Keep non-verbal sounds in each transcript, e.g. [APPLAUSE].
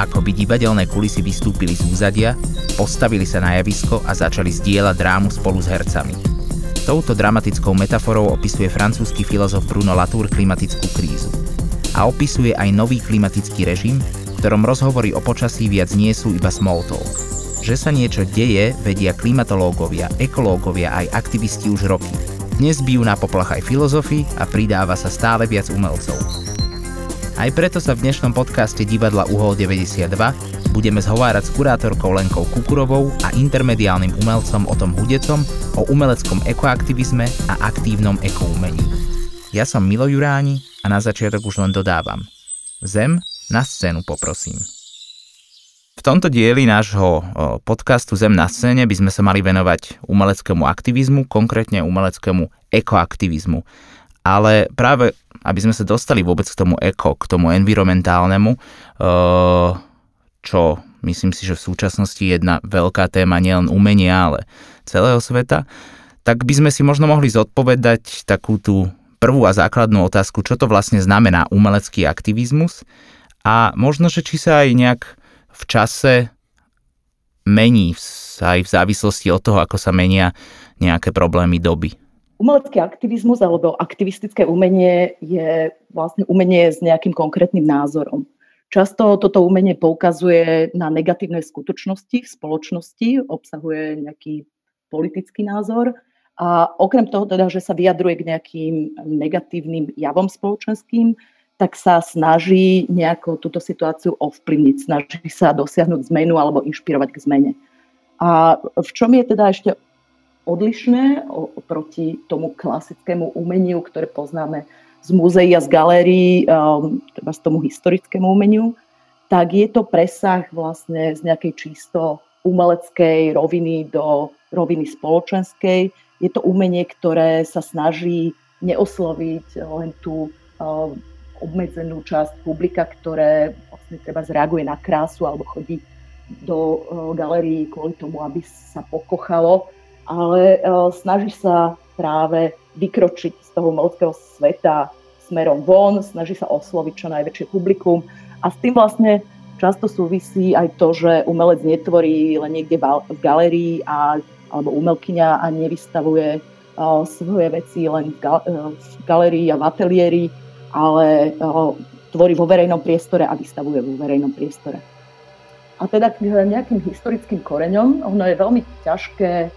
Ako by divadelné kulisy vystúpili z úzadia, postavili sa na javisko a začali zdieľať drámu spolu s hercami. Touto dramatickou metaforou opisuje francúzsky filozof Bruno Latour klimatickú krízu. A opisuje aj nový klimatický režim, v ktorom rozhovory o počasí viac nie sú iba small talk. Že sa niečo deje, vedia klimatológovia, ekológovia aj aktivisti už roky. Dnes bijú na poplach aj filozofi a pridáva sa stále viac umelcov. Aj preto sa v dnešnom podcaste divadla Uhol 92 budeme zhovárať s kurátorkou Lenkou Kukurovou a intermediálnym umelcom o tom hudecom, o umeleckom ekoaktivizme a aktívnom ekoumení. Ja som Milo Juráni a na začiatok už len dodávam. Zem, na scénu poprosím. V tomto dieli nášho podcastu Zem na scéne by sme sa mali venovať umeleckému aktivizmu, konkrétne umeleckému ekoaktivizmu. Ale práve aby sme sa dostali vôbec k tomu eko, k tomu environmentálnemu, čo myslím si, že v súčasnosti je jedna veľká téma nielen umenia, ale celého sveta, tak by sme si možno mohli zodpovedať takú tú prvú a základnú otázku, čo to vlastne znamená umelecký aktivizmus a možno, že či sa aj nejak v čase mení aj v závislosti od toho, ako sa menia nejaké problémy doby. Umelecký aktivizmus alebo aktivistické umenie je vlastne umenie s nejakým konkrétnym názorom. Často toto umenie poukazuje na negatívne skutočnosti v spoločnosti, obsahuje nejaký politický názor a okrem toho teda, že sa vyjadruje k nejakým negatívnym javom spoločenským, tak sa snaží nejako túto situáciu ovplyvniť, snaží sa dosiahnuť zmenu alebo inšpirovať k zmene. A v čom je teda ešte odlišné oproti tomu klasickému umeniu, ktoré poznáme z múzeí a z galérií, um, teda z tomu historickému umeniu, tak je to presah vlastne z nejakej čisto umeleckej roviny do roviny spoločenskej. Je to umenie, ktoré sa snaží neosloviť len tú um, obmedzenú časť publika, ktoré vlastne treba zreaguje na krásu alebo chodí do uh, galérií kvôli tomu, aby sa pokochalo, ale uh, snaží sa práve vykročiť z toho umeleckého sveta smerom von, snaží sa osloviť čo najväčšie publikum. A s tým vlastne často súvisí aj to, že umelec netvorí len niekde v galérii a, alebo umelkyňa a nevystavuje uh, svoje veci len v, ga, v galérii a v ateliéri, ale uh, tvorí vo verejnom priestore a vystavuje vo verejnom priestore. A teda k nejakým historickým koreňom, ono je veľmi ťažké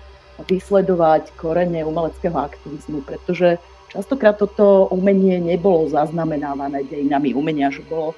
vysledovať korene umeleckého aktivizmu, pretože častokrát toto umenie nebolo zaznamenávané dejinami umenia, že bolo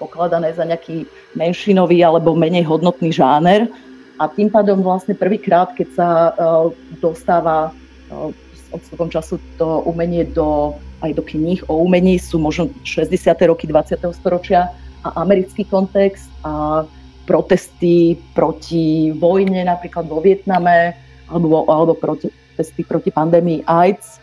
pokladané za nejaký menšinový alebo menej hodnotný žáner a tým pádom vlastne prvýkrát, keď sa uh, dostáva uh, odstupom času to umenie do, aj do kníh o umení, sú možno 60. roky 20. storočia a americký kontext a protesty proti vojne napríklad vo Vietname, alebo, alebo proti, testy proti pandémii AIDS.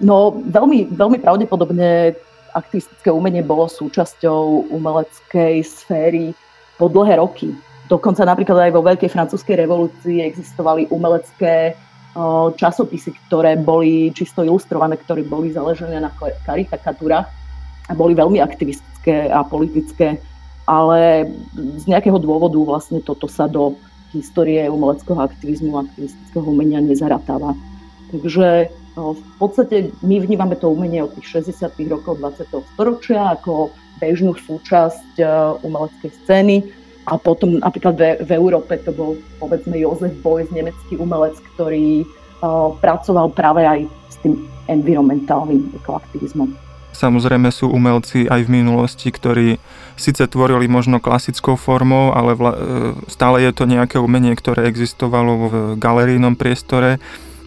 No veľmi, veľmi pravdepodobne aktivistické umenie bolo súčasťou umeleckej sféry po dlhé roky. Dokonca napríklad aj vo Veľkej francúzskej revolúcii existovali umelecké časopisy, ktoré boli čisto ilustrované, ktoré boli založené na karikatúrach a boli veľmi aktivistické a politické, ale z nejakého dôvodu vlastne toto sa do histórie umeleckého aktivizmu a aktivistického umenia nezaratáva. Takže v podstate my vnímame to umenie od tých 60. rokov 20. storočia ako bežnú súčasť umeleckej scény a potom napríklad v, v Európe to bol povedzme Jozef Beuys, nemecký umelec, ktorý uh, pracoval práve aj s tým environmentálnym ekoaktivizmom. Samozrejme sú umelci aj v minulosti, ktorí síce tvorili možno klasickou formou, ale vla, e, stále je to nejaké umenie, ktoré existovalo v galerijnom priestore,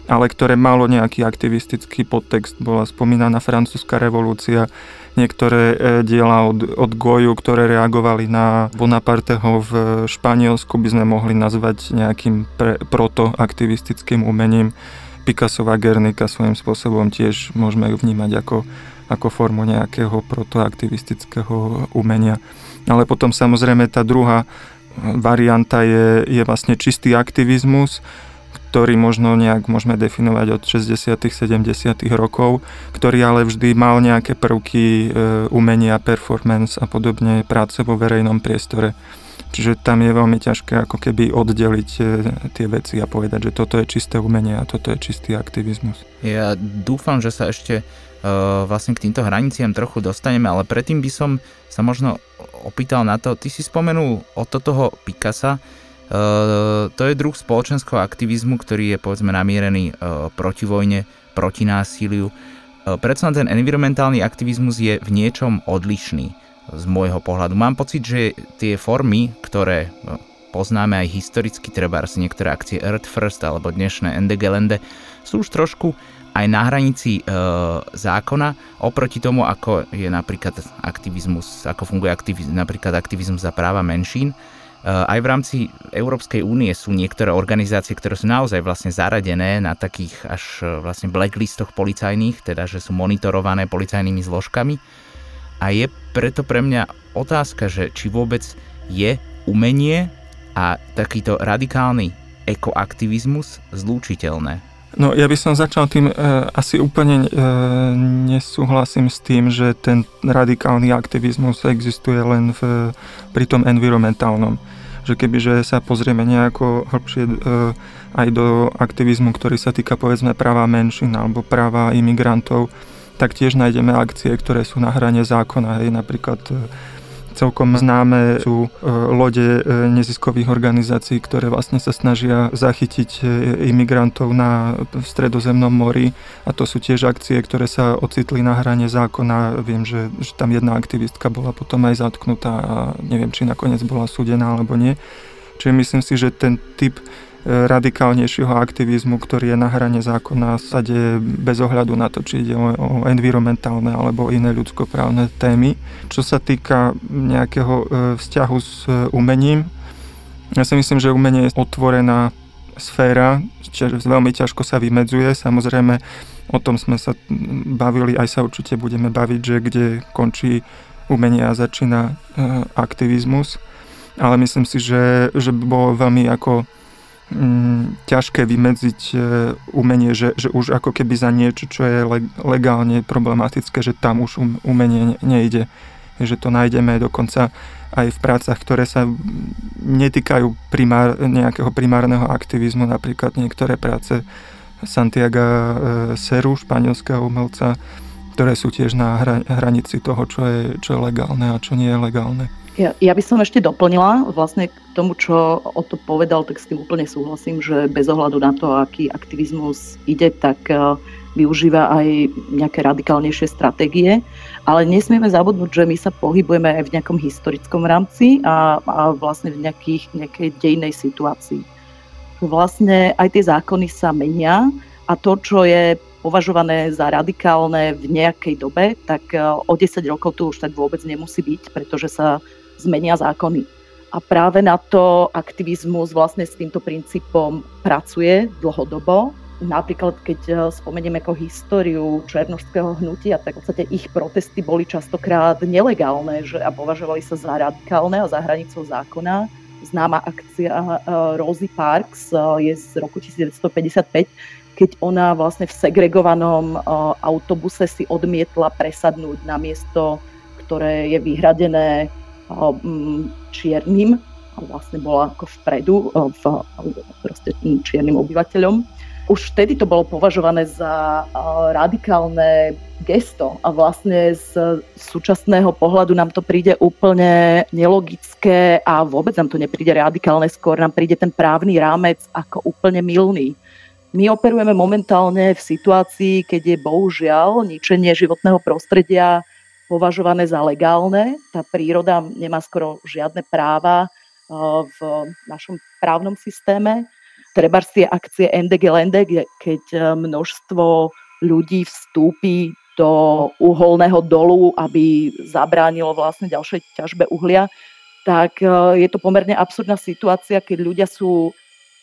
ale ktoré malo nejaký aktivistický podtext. Bola spomínaná francúzska revolúcia, niektoré e, diela od, od Goju, ktoré reagovali na Bonaparteho v Španielsku, by sme mohli nazvať nejakým pre, protoaktivistickým umením. Picassová Gernika svojím spôsobom tiež môžeme vnímať ako ako formu nejakého protoaktivistického umenia. Ale potom samozrejme tá druhá varianta je, je vlastne čistý aktivizmus, ktorý možno nejak môžeme definovať od 60 70 rokov, ktorý ale vždy mal nejaké prvky e, umenia, performance a podobne práce vo verejnom priestore. Čiže tam je veľmi ťažké ako keby oddeliť e, tie veci a povedať, že toto je čisté umenie a toto je čistý aktivizmus. Ja dúfam, že sa ešte uh, vlastne k týmto hraniciam trochu dostaneme, ale predtým by som sa možno opýtal na to, ty si spomenul o toho Picasa, to je druh spoločenského aktivizmu, ktorý je povedzme namierený uh, proti vojne, proti násiliu. Uh, predsa ten environmentálny aktivizmus je v niečom odlišný z môjho pohľadu. Mám pocit, že tie formy, ktoré poznáme aj historicky, treba asi niektoré akcie Earth First alebo dnešné Gelände, sú už trošku aj na hranici e, zákona oproti tomu, ako je napríklad aktivizmus, ako funguje aktivizmus, napríklad aktivizmus za práva menšín. Aj v rámci Európskej únie sú niektoré organizácie, ktoré sú naozaj vlastne zaradené na takých až e, vlastne blacklistoch policajných, teda že sú monitorované policajnými zložkami a je preto pre mňa otázka, že či vôbec je umenie a takýto radikálny ekoaktivizmus zlúčiteľné. No ja by som začal tým, e, asi úplne e, nesúhlasím s tým, že ten radikálny aktivizmus existuje len v, pri tom environmentálnom. Že kebyže sa pozrieme nejako hlbšie e, aj do aktivizmu, ktorý sa týka povedzme práva menšín alebo práva imigrantov, tak tiež nájdeme akcie, ktoré sú na hrane zákona. Hej, napríklad e, celkom známe sú e, lode e, neziskových organizácií, ktoré vlastne sa snažia zachytiť imigrantov na stredozemnom mori a to sú tiež akcie, ktoré sa ocitli na hrane zákona. Viem, že, že tam jedna aktivistka bola potom aj zatknutá a neviem, či nakoniec bola súdená alebo nie. Čiže myslím si, že ten typ radikálnejšieho aktivizmu, ktorý je na hrane zákona, sa deje bez ohľadu na to, či ide o, o environmentálne alebo iné ľudskoprávne témy. Čo sa týka nejakého e, vzťahu s e, umením, ja si myslím, že umenie je otvorená sféra, čo veľmi ťažko sa vymedzuje. Samozrejme, o tom sme sa bavili, aj sa určite budeme baviť, že kde končí umenie a začína e, aktivizmus. Ale myslím si, že, že by bolo veľmi ako mm, ťažké vymedziť e, umenie, že, že už ako keby za niečo, čo je legálne problematické, že tam už um, umenie nejde. Že to nájdeme dokonca aj v prácach, ktoré sa netýkajú primár, nejakého primárneho aktivizmu, napríklad niektoré práce Santiago e, Seru, španielského umelca, ktoré sú tiež na hranici toho, čo je, čo je legálne a čo nie je legálne. Ja, ja by som ešte doplnila vlastne k tomu, čo o to povedal, tak s tým úplne súhlasím, že bez ohľadu na to, aký aktivizmus ide, tak uh, využíva aj nejaké radikálnejšie stratégie, ale nesmieme zabudnúť, že my sa pohybujeme aj v nejakom historickom rámci a, a vlastne v nejakých, nejakej dejnej situácii. Vlastne aj tie zákony sa menia a to, čo je považované za radikálne v nejakej dobe, tak e, o 10 rokov tu už tak vôbec nemusí byť, pretože sa zmenia zákony. A práve na to aktivizmus vlastne s týmto princípom pracuje dlhodobo. Napríklad, keď eh, spomenieme ako históriu černožského hnutia, tak v podstate ich protesty boli častokrát nelegálne že, a považovali sa za radikálne a za hranicou zákona. Známa akcia eh, Rosie Parks eh, je z roku 1955, keď ona vlastne v segregovanom autobuse si odmietla presadnúť na miesto, ktoré je vyhradené čiernym, vlastne bola ako vpredu, v, proste čiernym obyvateľom. Už vtedy to bolo považované za radikálne gesto a vlastne z súčasného pohľadu nám to príde úplne nelogické a vôbec nám to nepríde radikálne, skôr nám príde ten právny rámec ako úplne milný. My operujeme momentálne v situácii, keď je bohužiaľ ničenie životného prostredia považované za legálne. Tá príroda nemá skoro žiadne práva eh, v našom právnom systéme. Treba tie akcie Endegelende, keď eh, množstvo ľudí vstúpi do uholného dolu, aby zabránilo vlastne ďalšej ťažbe uhlia, tak eh, je to pomerne absurdná situácia, keď ľudia sú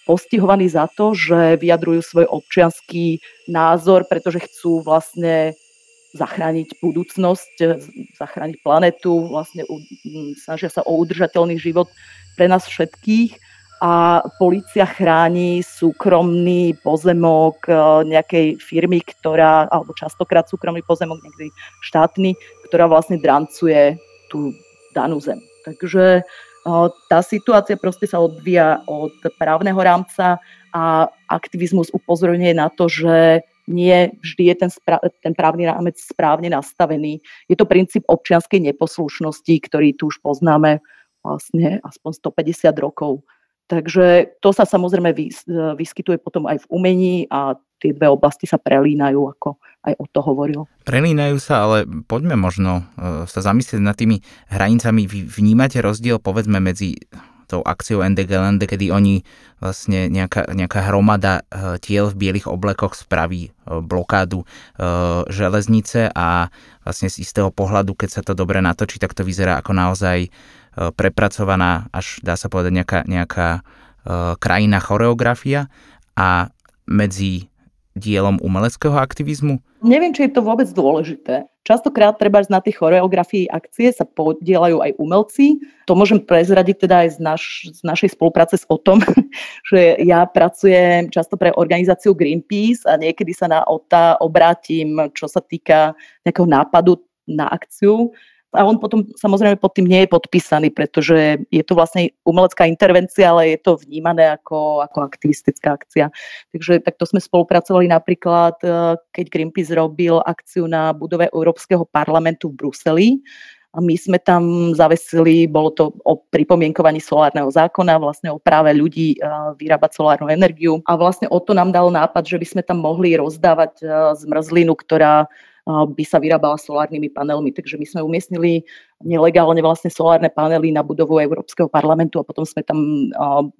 postihovaní za to, že vyjadrujú svoj občianský názor, pretože chcú vlastne zachrániť budúcnosť, e, zachrániť planetu, vlastne snažia sa o udržateľný život pre nás všetkých a policia chráni súkromný pozemok e, nejakej firmy, ktorá, alebo častokrát súkromný pozemok, niekedy štátny, ktorá vlastne drancuje tú danú zem. Takže e, tá situácia proste sa odvíja od právneho rámca a aktivizmus upozorňuje na to, že nie vždy je ten, spra- ten právny rámec správne nastavený. Je to princíp občianskej neposlušnosti, ktorý tu už poznáme vlastne aspoň 150 rokov. Takže to sa samozrejme vyskytuje potom aj v umení a tie dve oblasti sa prelínajú, ako aj o to hovoril. Prelínajú sa, ale poďme možno e, sa zamyslieť nad tými hranicami. Vy vnímate rozdiel povedzme medzi tou akciou NDGLND, kedy oni vlastne nejaká, nejaká hromada e, tiel v bielých oblekoch spraví e, blokádu železnice a vlastne z istého pohľadu, keď sa to dobre natočí, tak to vyzerá ako naozaj prepracovaná až dá sa povedať nejaká, nejaká krajina choreografia a medzi dielom umeleckého aktivizmu? Neviem, či je to vôbec dôležité. Častokrát treba na tých choreografii akcie sa podielajú aj umelci. To môžem prezradiť teda aj z, naš, z našej spolupráce s OTOM, [LAUGHS] že ja pracujem často pre organizáciu Greenpeace a niekedy sa na OTA obrátim, čo sa týka nejakého nápadu na akciu a on potom samozrejme pod tým nie je podpísaný, pretože je to vlastne umelecká intervencia, ale je to vnímané ako, ako aktivistická akcia. Takže takto sme spolupracovali napríklad, e, keď Greenpeace robil akciu na budove Európskeho parlamentu v Bruseli. A my sme tam zavesili, bolo to o pripomienkovaní solárneho zákona, vlastne o práve ľudí e, vyrábať solárnu energiu. A vlastne o to nám dal nápad, že by sme tam mohli rozdávať e, zmrzlinu, ktorá by sa vyrábala solárnymi panelmi. Takže my sme umiestnili nelegálne vlastne solárne panely na budovu Európskeho parlamentu a potom sme tam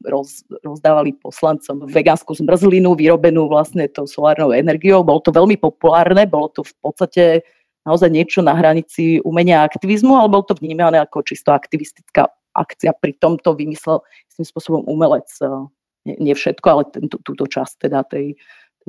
roz, rozdávali poslancom vegánsku zmrzlinu vyrobenú vlastne tou solárnou energiou. Bolo to veľmi populárne, bolo to v podstate naozaj niečo na hranici umenia a aktivizmu, ale bolo to vnímané ako čisto aktivistická akcia. Pri tom to vymyslel tým spôsobom umelec. Nie, nie všetko, ale tento, túto časť teda tej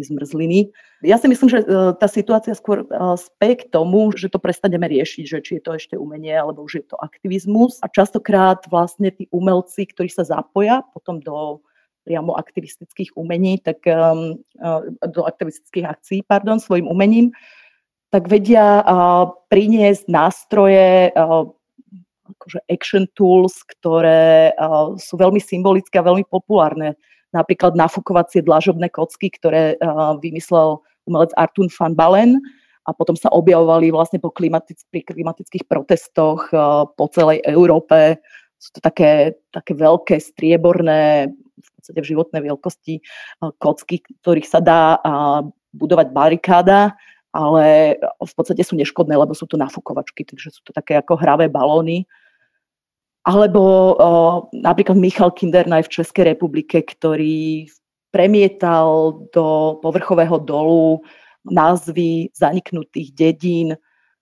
zmrzliny. Ja si myslím, že e, tá situácia skôr e, spie k tomu, že to prestaneme riešiť, že či je to ešte umenie, alebo už je to aktivizmus. A častokrát vlastne tí umelci, ktorí sa zapoja potom do priamo aktivistických umení, tak um, do aktivistických akcií, pardon, svojim umením, tak vedia priniesť nástroje, akože action tools, ktoré sú veľmi symbolické a veľmi populárne napríklad nafúkovacie dlažobné kocky, ktoré uh, vymyslel umelec Artun van Balen a potom sa objavovali vlastne po klimatic- pri klimatických protestoch uh, po celej Európe. Sú to také, také veľké, strieborné, v podstate v životnej veľkosti uh, kocky, ktorých sa dá budovať barikáda, ale v podstate sú neškodné, lebo sú to nafúkovačky, takže sú to také ako hravé balóny. Alebo o, napríklad Michal Kindernaj v Českej republike, ktorý premietal do povrchového dolu názvy zaniknutých dedín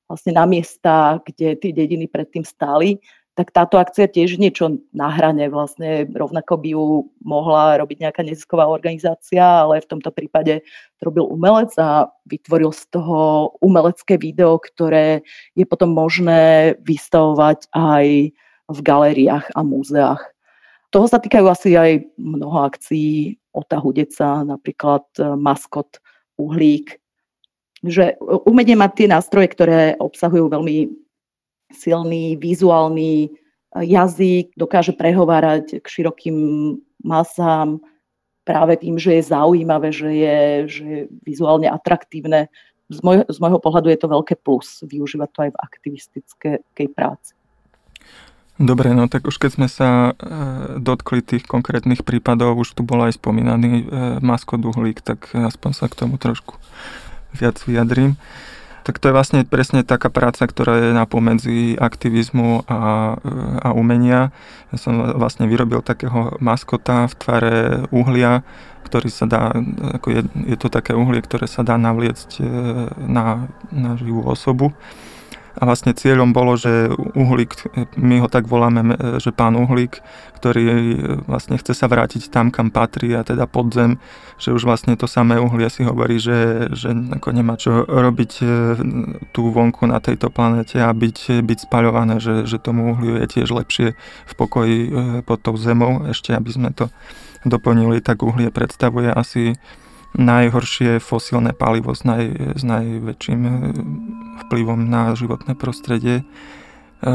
vlastne na miesta, kde tie dediny predtým stáli, tak táto akcia tiež niečo na hrane. Vlastne rovnako by ju mohla robiť nejaká nezisková organizácia, ale v tomto prípade to robil umelec a vytvoril z toho umelecké video, ktoré je potom možné vystavovať aj v galériách a múzeách. Toho sa týkajú asi aj mnoho akcií Ota Hudeca, napríklad e, maskot Uhlík. Že umenie má tie nástroje, ktoré obsahujú veľmi silný vizuálny e, jazyk, dokáže prehovárať k širokým masám práve tým, že je zaujímavé, že je, že je vizuálne atraktívne. Z, môj, z môjho pohľadu je to veľké plus využívať to aj v aktivistickej práci. Dobre, no tak už keď sme sa e, dotkli tých konkrétnych prípadov, už tu bol aj spomínaný e, uhlík, tak aspoň sa k tomu trošku viac vyjadrím. Tak to je vlastne presne taká práca, ktorá je na pomedzi aktivizmu a, e, a umenia. Ja som vlastne vyrobil takého maskota v tvare uhlia, ktorý sa dá, ako je, je to také uhlie, ktoré sa dá navliecť e, na, na živú osobu A vlastne cieľom bolo, že uhlík, my ho tak voláme, že pán uhlík, ktorý vlastne chce sa vrátiť tam, kam patrí a teda pod zem, že už vlastne to samé uhlie si hovorí, že, že ako nemá čo robiť e, tú vonku na tejto planete a byť, byť spaľované, že, že tomu uhliu je tiež lepšie v pokoji e, pod tou zemou. Ešte aby sme to doplnili, tak uhlie predstavuje asi najhoršie fosílne palivo s, naj, s najväčším eh, vplyvom na životné prostredie. Eh,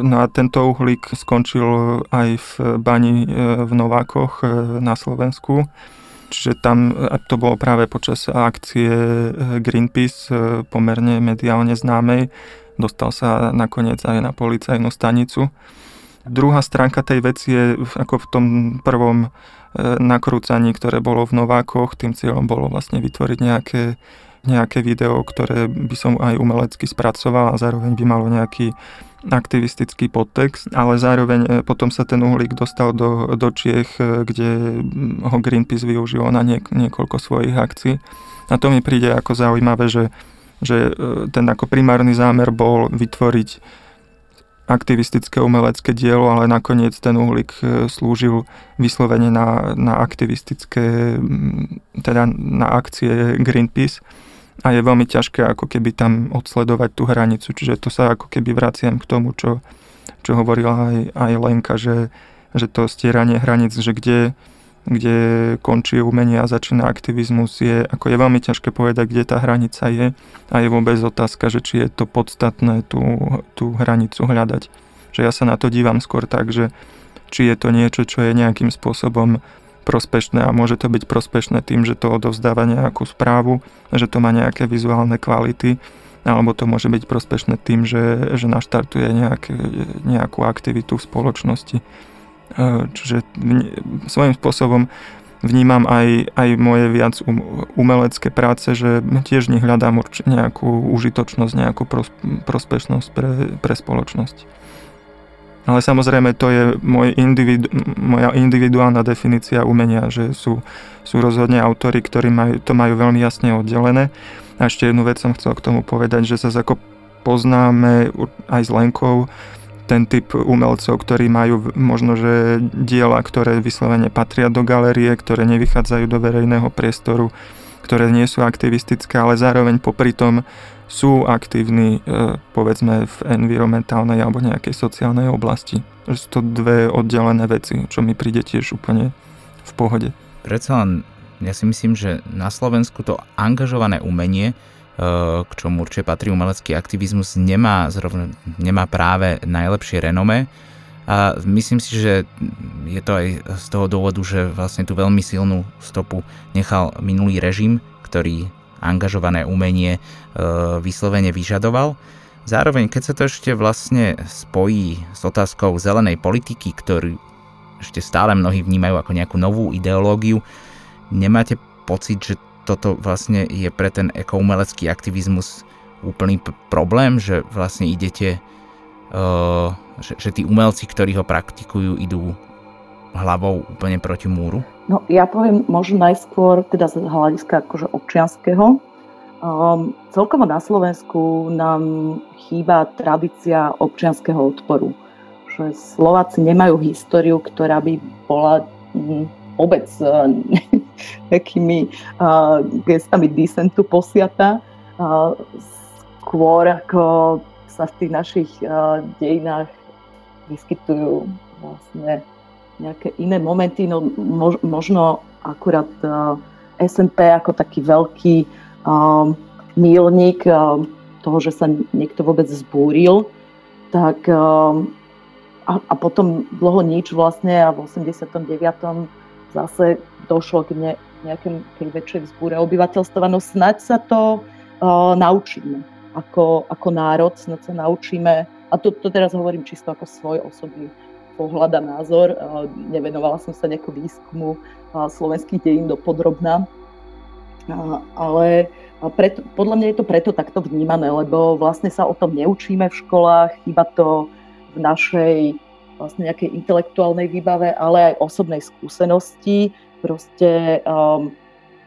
no a tento uhlík skončil aj v bani eh, v Novákoch na Slovensku. Čiže tam to bolo práve počas akcie Greenpeace pomerne mediálne známej. Dostal sa nakoniec aj na policajnú stanicu. Druhá stránka tej veci je ako v tom prvom nakrúcaní, ktoré bolo v Novákoch. Tým cieľom bolo vlastne vytvoriť nejaké, nejaké video, ktoré by som aj umelecky spracoval a zároveň by malo nejaký aktivistický podtext, ale zároveň e, potom sa ten uhlík dostal do, do Čiech, e, kde ho Greenpeace využilo na niek- niekoľko svojich akcií. A to mi príde ako zaujímavé, že, že e, ten ako primárny zámer bol vytvoriť aktivistické umelecké dielo, ale nakoniec ten uhlík e, slúžil vyslovene na, na aktivistické, teda na akcie Greenpeace. A je veľmi ťažké ako keby tam odsledovať tú hranicu, čiže to sa ako keby vraciam k tomu, čo, čo hovorila aj, aj Lenka, že, že to stieranie hranic, že kde, kde končí umenie a začína aktivizmus, je, ako je veľmi ťažké povedať, kde tá hranica je a je vôbec otázka, že či je to podstatné tú, tú hranicu hľadať. Že ja sa na to dívam skôr tak, že či je to niečo, čo je nejakým spôsobom prospešné a môže to byť prospešné tým, že to odovzdáva nejakú správu, že to má nejaké vizuálne kvality, alebo to môže byť prospešné tým, že, že naštartuje nejak, nejakú aktivitu v spoločnosti. Čiže svojím spôsobom vnímam aj, aj moje viac um, umelecké práce, že tiež nich hľadám nejakú užitočnosť, nejakú prospešnosť pre, pre spoločnosť. Ale samozrejme to je môj individu, moja individuálna definícia umenia, že sú, sú rozhodne autory, ktorí majú, to majú veľmi jasne oddelené. A ešte jednu vec som chcel k tomu povedať, že sa ako poznáme aj s Lenkou, ten typ umelcov, ktorí majú možno, že diela, ktoré vyslovene patria do galerie, ktoré nevychádzajú do verejného priestoru, ktoré nie sú aktivistické, ale zároveň popri tom sú aktívni, e, povedzme, v environmentálnej alebo nejakej sociálnej oblasti. Že sú to dve oddelené veci, čo mi príde tiež úplne v pohode. Predsa len, ja si myslím, že na Slovensku to angažované umenie k čomu určite patrí umelecký aktivizmus, nemá, zrovna, nemá práve najlepšie renome. A myslím si, že je to aj z toho dôvodu, že vlastne tú veľmi silnú stopu nechal minulý režim, ktorý angažované umenie e, vyslovene vyžadoval. Zároveň, keď sa to ešte vlastne spojí s otázkou zelenej politiky, ktorú ešte stále mnohí vnímajú ako nejakú novú ideológiu, nemáte pocit, že toto vlastne je pre ten ekoumelecký aktivizmus úplný p- problém, že vlastne idete, uh, že, že tí umelci, ktorí ho praktikujú, idú hlavou úplne proti múru? No ja poviem možno najskôr teda z hľadiska akože občianského. Um, celkovo na Slovensku nám chýba tradícia občianského odporu. Že Slováci nemajú históriu, ktorá by bola mm, vôbec takými uh, gestami disentu posiata. Uh, skôr ako sa v tých našich uh, dejinách vyskytujú vlastne nejaké iné momenty, no mož, možno akurát uh, SNP ako taký veľký uh, mílnik uh, toho, že sa niekto vôbec zbúril, tak uh, a, a potom dlho nič vlastne a v 89 zase došlo k ne, nejakej väčšej vzbúre obyvateľstva, no snať sa to uh, naučíme. Ako, ako národ, snad sa naučíme, a to, to teraz hovorím čisto ako svoj osobný pohľad a názor, uh, nevenovala som sa nejakú výskumu uh, slovenských dejín do podrobná, uh, ale preto, podľa mňa je to preto takto vnímané, lebo vlastne sa o tom neučíme v školách, iba to v našej vlastne nejakej intelektuálnej výbave, ale aj osobnej skúsenosti, proste um,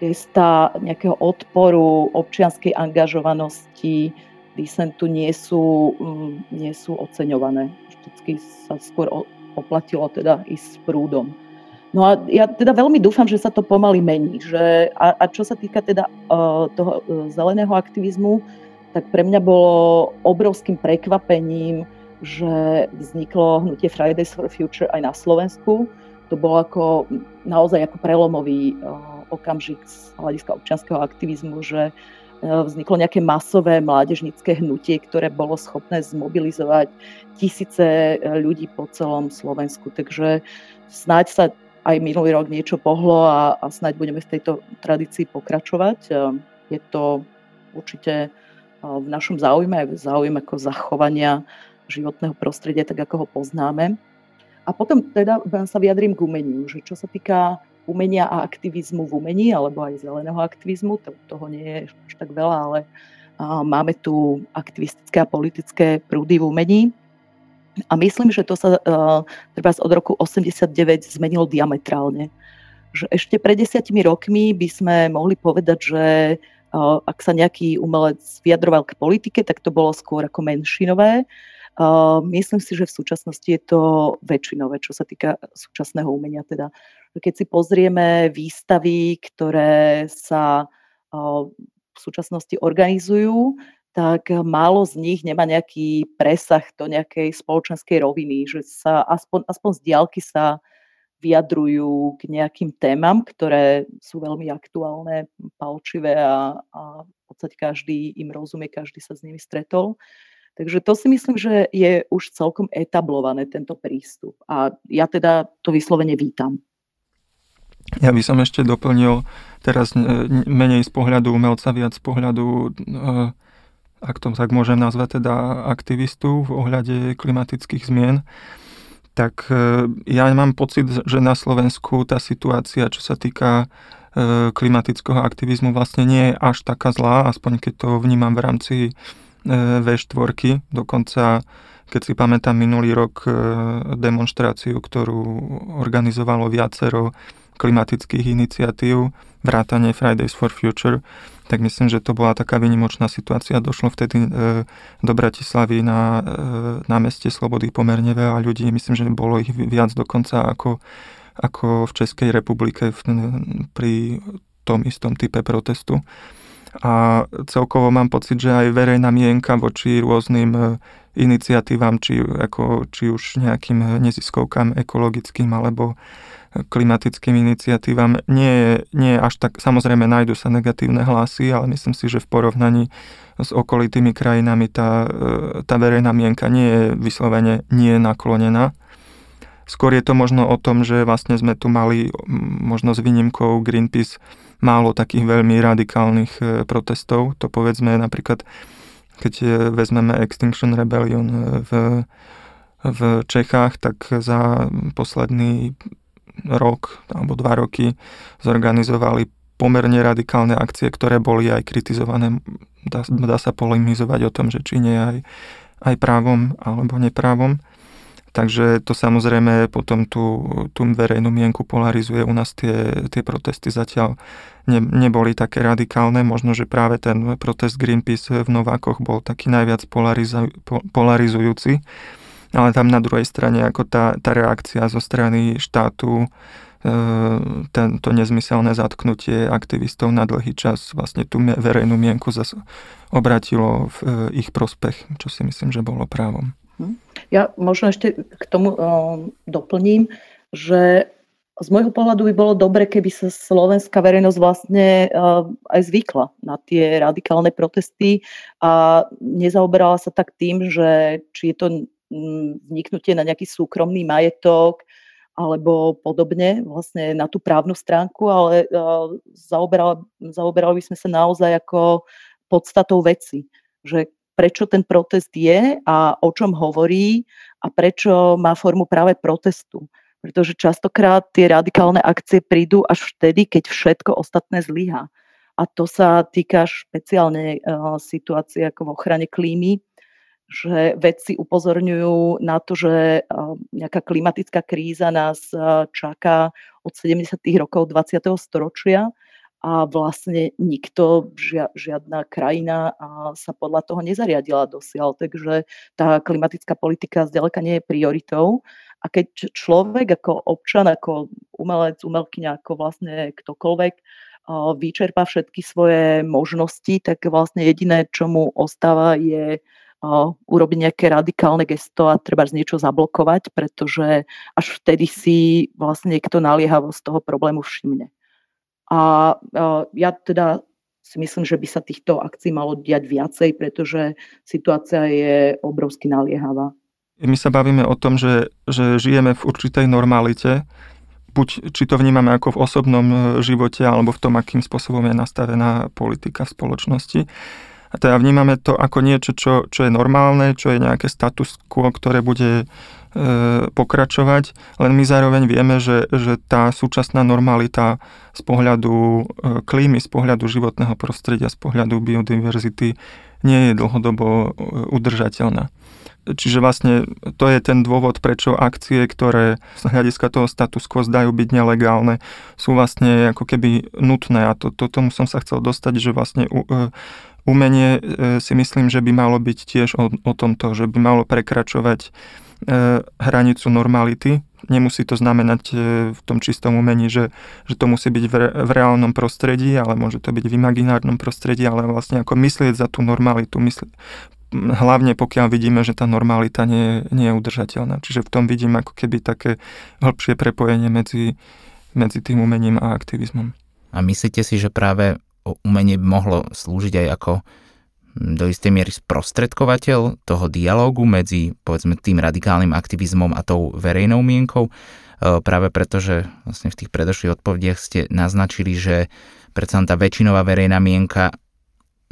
gesta nejakého odporu, občianskej angažovanosti, disentu nie sú, mm, nie sú oceňované. Vždycky sa skôr oplatilo teda ísť s prúdom. No a ja teda veľmi dúfam, že sa to pomaly mení. Že, a, a čo sa týka teda uh, toho uh, zeleného aktivizmu, tak pre mňa bolo obrovským prekvapením, že vzniklo hnutie Fridays for Future aj na Slovensku. To bolo ako naozaj ako prelomový uh, okamžik z hľadiska občianského aktivizmu, že vzniklo nejaké masové mládežnické hnutie, ktoré bolo schopné zmobilizovať tisíce ľudí po celom Slovensku. Takže snáď sa aj minulý rok niečo pohlo a, a snáď budeme v tejto tradícii pokračovať. Je to určite v našom záujme, aj v záujme ako zachovania životného prostredia, tak ako ho poznáme. A potom teda sa vyjadrím k umeniu, že čo sa týka umenia a aktivizmu v umení, alebo aj zeleného aktivizmu, to, toho nie je až tak veľa, ale máme tu aktivistické a politické prúdy v umení. A myslím, že to sa uh, treba od roku 89 zmenilo diametrálne. Že ešte pred desiatimi rokmi by sme mohli povedať, že uh, ak sa nejaký umelec vyjadroval k politike, tak to bolo skôr ako menšinové. Myslím si, že v súčasnosti je to väčšinové, čo sa týka súčasného umenia. Teda, keď si pozrieme výstavy, ktoré sa uh, v súčasnosti organizujú, tak málo z nich nemá nejaký presah do nejakej spoločenskej roviny, že sa aspoň, aspoň z diálky sa vyjadrujú k nejakým témam, ktoré sú veľmi aktuálne, palčivé a, a v podstate každý im rozumie, každý sa s nimi stretol. Takže to si myslím, že je už celkom etablované tento prístup. A ja teda to vyslovene vítam. Ja by som ešte doplnil teraz menej z pohľadu umelca, viac z pohľadu uh, ak to tak môžem nazvať, teda aktivistu v ohľade klimatických zmien, tak e, ja mám pocit, že na Slovensku tá situácia, čo sa týka e, klimatického aktivizmu vlastne nie je až taká zlá, aspoň keď to vnímam v rámci e, V4. Dokonca, keď si pamätám minulý rok demonstráciu, ktorú organizovalo viacero klimatických iniciatív, vrátane Fridays for Future, tak myslím, že to bola taká vynimočná situácia. Došlo vtedy e, do Bratislavy na e, meste Slobody pomerne veľa ľudí. Myslím, že bolo ich viac dokonca ako, ako v Českej republike v, pri tom istom type protestu. A celkovo mám pocit, že aj verejná mienka voči rôznym e, iniciatívam, či, ako, či už nejakým neziskovkám ekologickým alebo klimatickým iniciatívam nie nie až tak, samozrejme nájdu sa negatívne hlasy, ale myslím si, že v porovnaní s okolitými krajinami tá, e, tá verejná mienka nie je vyslovene nie naklonená. Skôr je to možno o tom, že vlastne sme tu mali možno s výnimkou Greenpeace málo takých veľmi radikálnych e, protestov. To povedzme napríklad, keď e, vezmeme Extinction Rebellion v, v Čechách, tak za posledný rok alebo dva roky zorganizovali pomerne radikálne akcie, ktoré boli aj kritizované. Dá, dá sa polemizovať o tom, že či nie aj, aj právom alebo neprávom. Takže to samozrejme potom tú, tú verejnú mienku polarizuje. U nás tie, tie protesty zatiaľ ne, neboli také radikálne. Možno, že práve ten protest Greenpeace v Novákoch bol taký najviac polarizu, polarizujúci ale tam na druhej strane ako tá, tá reakcia zo strany štátu e, tento nezmyselné zatknutie aktivistov na dlhý čas vlastne tú verejnú mienku zase obratilo v e, ich prospech, čo si myslím, že bolo právom. Hm. Ja možno ešte k tomu uh, doplním, že z môjho pohľadu by bolo dobre, keby sa slovenská verejnosť vlastne uh, aj zvykla na tie radikálne protesty a nezaoberala sa tak tým, že či je to vniknutie na nejaký súkromný majetok alebo podobne, vlastne na tú právnu stránku, ale zaoberali, zaoberali by sme sa naozaj ako podstatou veci, že prečo ten protest je a o čom hovorí a prečo má formu práve protestu. Pretože častokrát tie radikálne akcie prídu až vtedy, keď všetko ostatné zlyha. A to sa týka špeciálne uh, situácie ako v ochrane klímy, že vedci upozorňujú na to, že nejaká klimatická kríza nás čaká od 70. rokov 20. storočia a vlastne nikto, žia, žiadna krajina sa podľa toho nezariadila dosiaľ. Takže tá klimatická politika zďaleka nie je prioritou. A keď človek ako občan, ako umelec, umelkyňa, ako vlastne ktokoľvek vyčerpá všetky svoje možnosti, tak vlastne jediné, čo mu ostáva, je urobiť nejaké radikálne gesto a treba z niečo zablokovať, pretože až vtedy si vlastne niekto naliehavo z toho problému všimne. A ja teda si myslím, že by sa týchto akcií malo diať viacej, pretože situácia je obrovsky naliehavá. My sa bavíme o tom, že, že žijeme v určitej normalite, buď či to vnímame ako v osobnom e, živote, alebo v tom, akým spôsobom je nastavená politika v spoločnosti. Teda vnímame to ako niečo, čo, čo je normálne, čo je nejaké status quo, ktoré bude e, pokračovať, len my zároveň vieme, že, že tá súčasná normalita z pohľadu e, klímy, z pohľadu životného prostredia, z pohľadu biodiverzity nie je dlhodobo e, udržateľná. Čiže vlastne to je ten dôvod, prečo akcie, ktoré z hľadiska toho status quo zdajú byť nelegálne, sú vlastne ako keby nutné. A to, to tomu som sa chcel dostať, že vlastne e, umenie e, si myslím, že by malo byť tiež o, o tomto, že by malo prekračovať e, hranicu normality. Nemusí to znamenať e, v tom čistom umení, že, že to musí byť v, re, v reálnom prostredí, ale môže to byť v imaginárnom prostredí, ale vlastne ako myslieť za tú normalitu, mysl, hlavne pokiaľ vidíme, že tá normalita nie, nie je udržateľná. Čiže v tom vidím ako keby také hĺbšie prepojenie medzi, medzi tým umením a aktivizmom. A myslíte si, že práve umenie by mohlo slúžiť aj ako hm, do istej miery sprostredkovateľ toho dialógu medzi povedzme tým radikálnym aktivizmom a tou verejnou mienkou, e, práve preto, že vlastne v tých predošlých odpovediach ste naznačili, že predsa tá väčšinová verejná mienka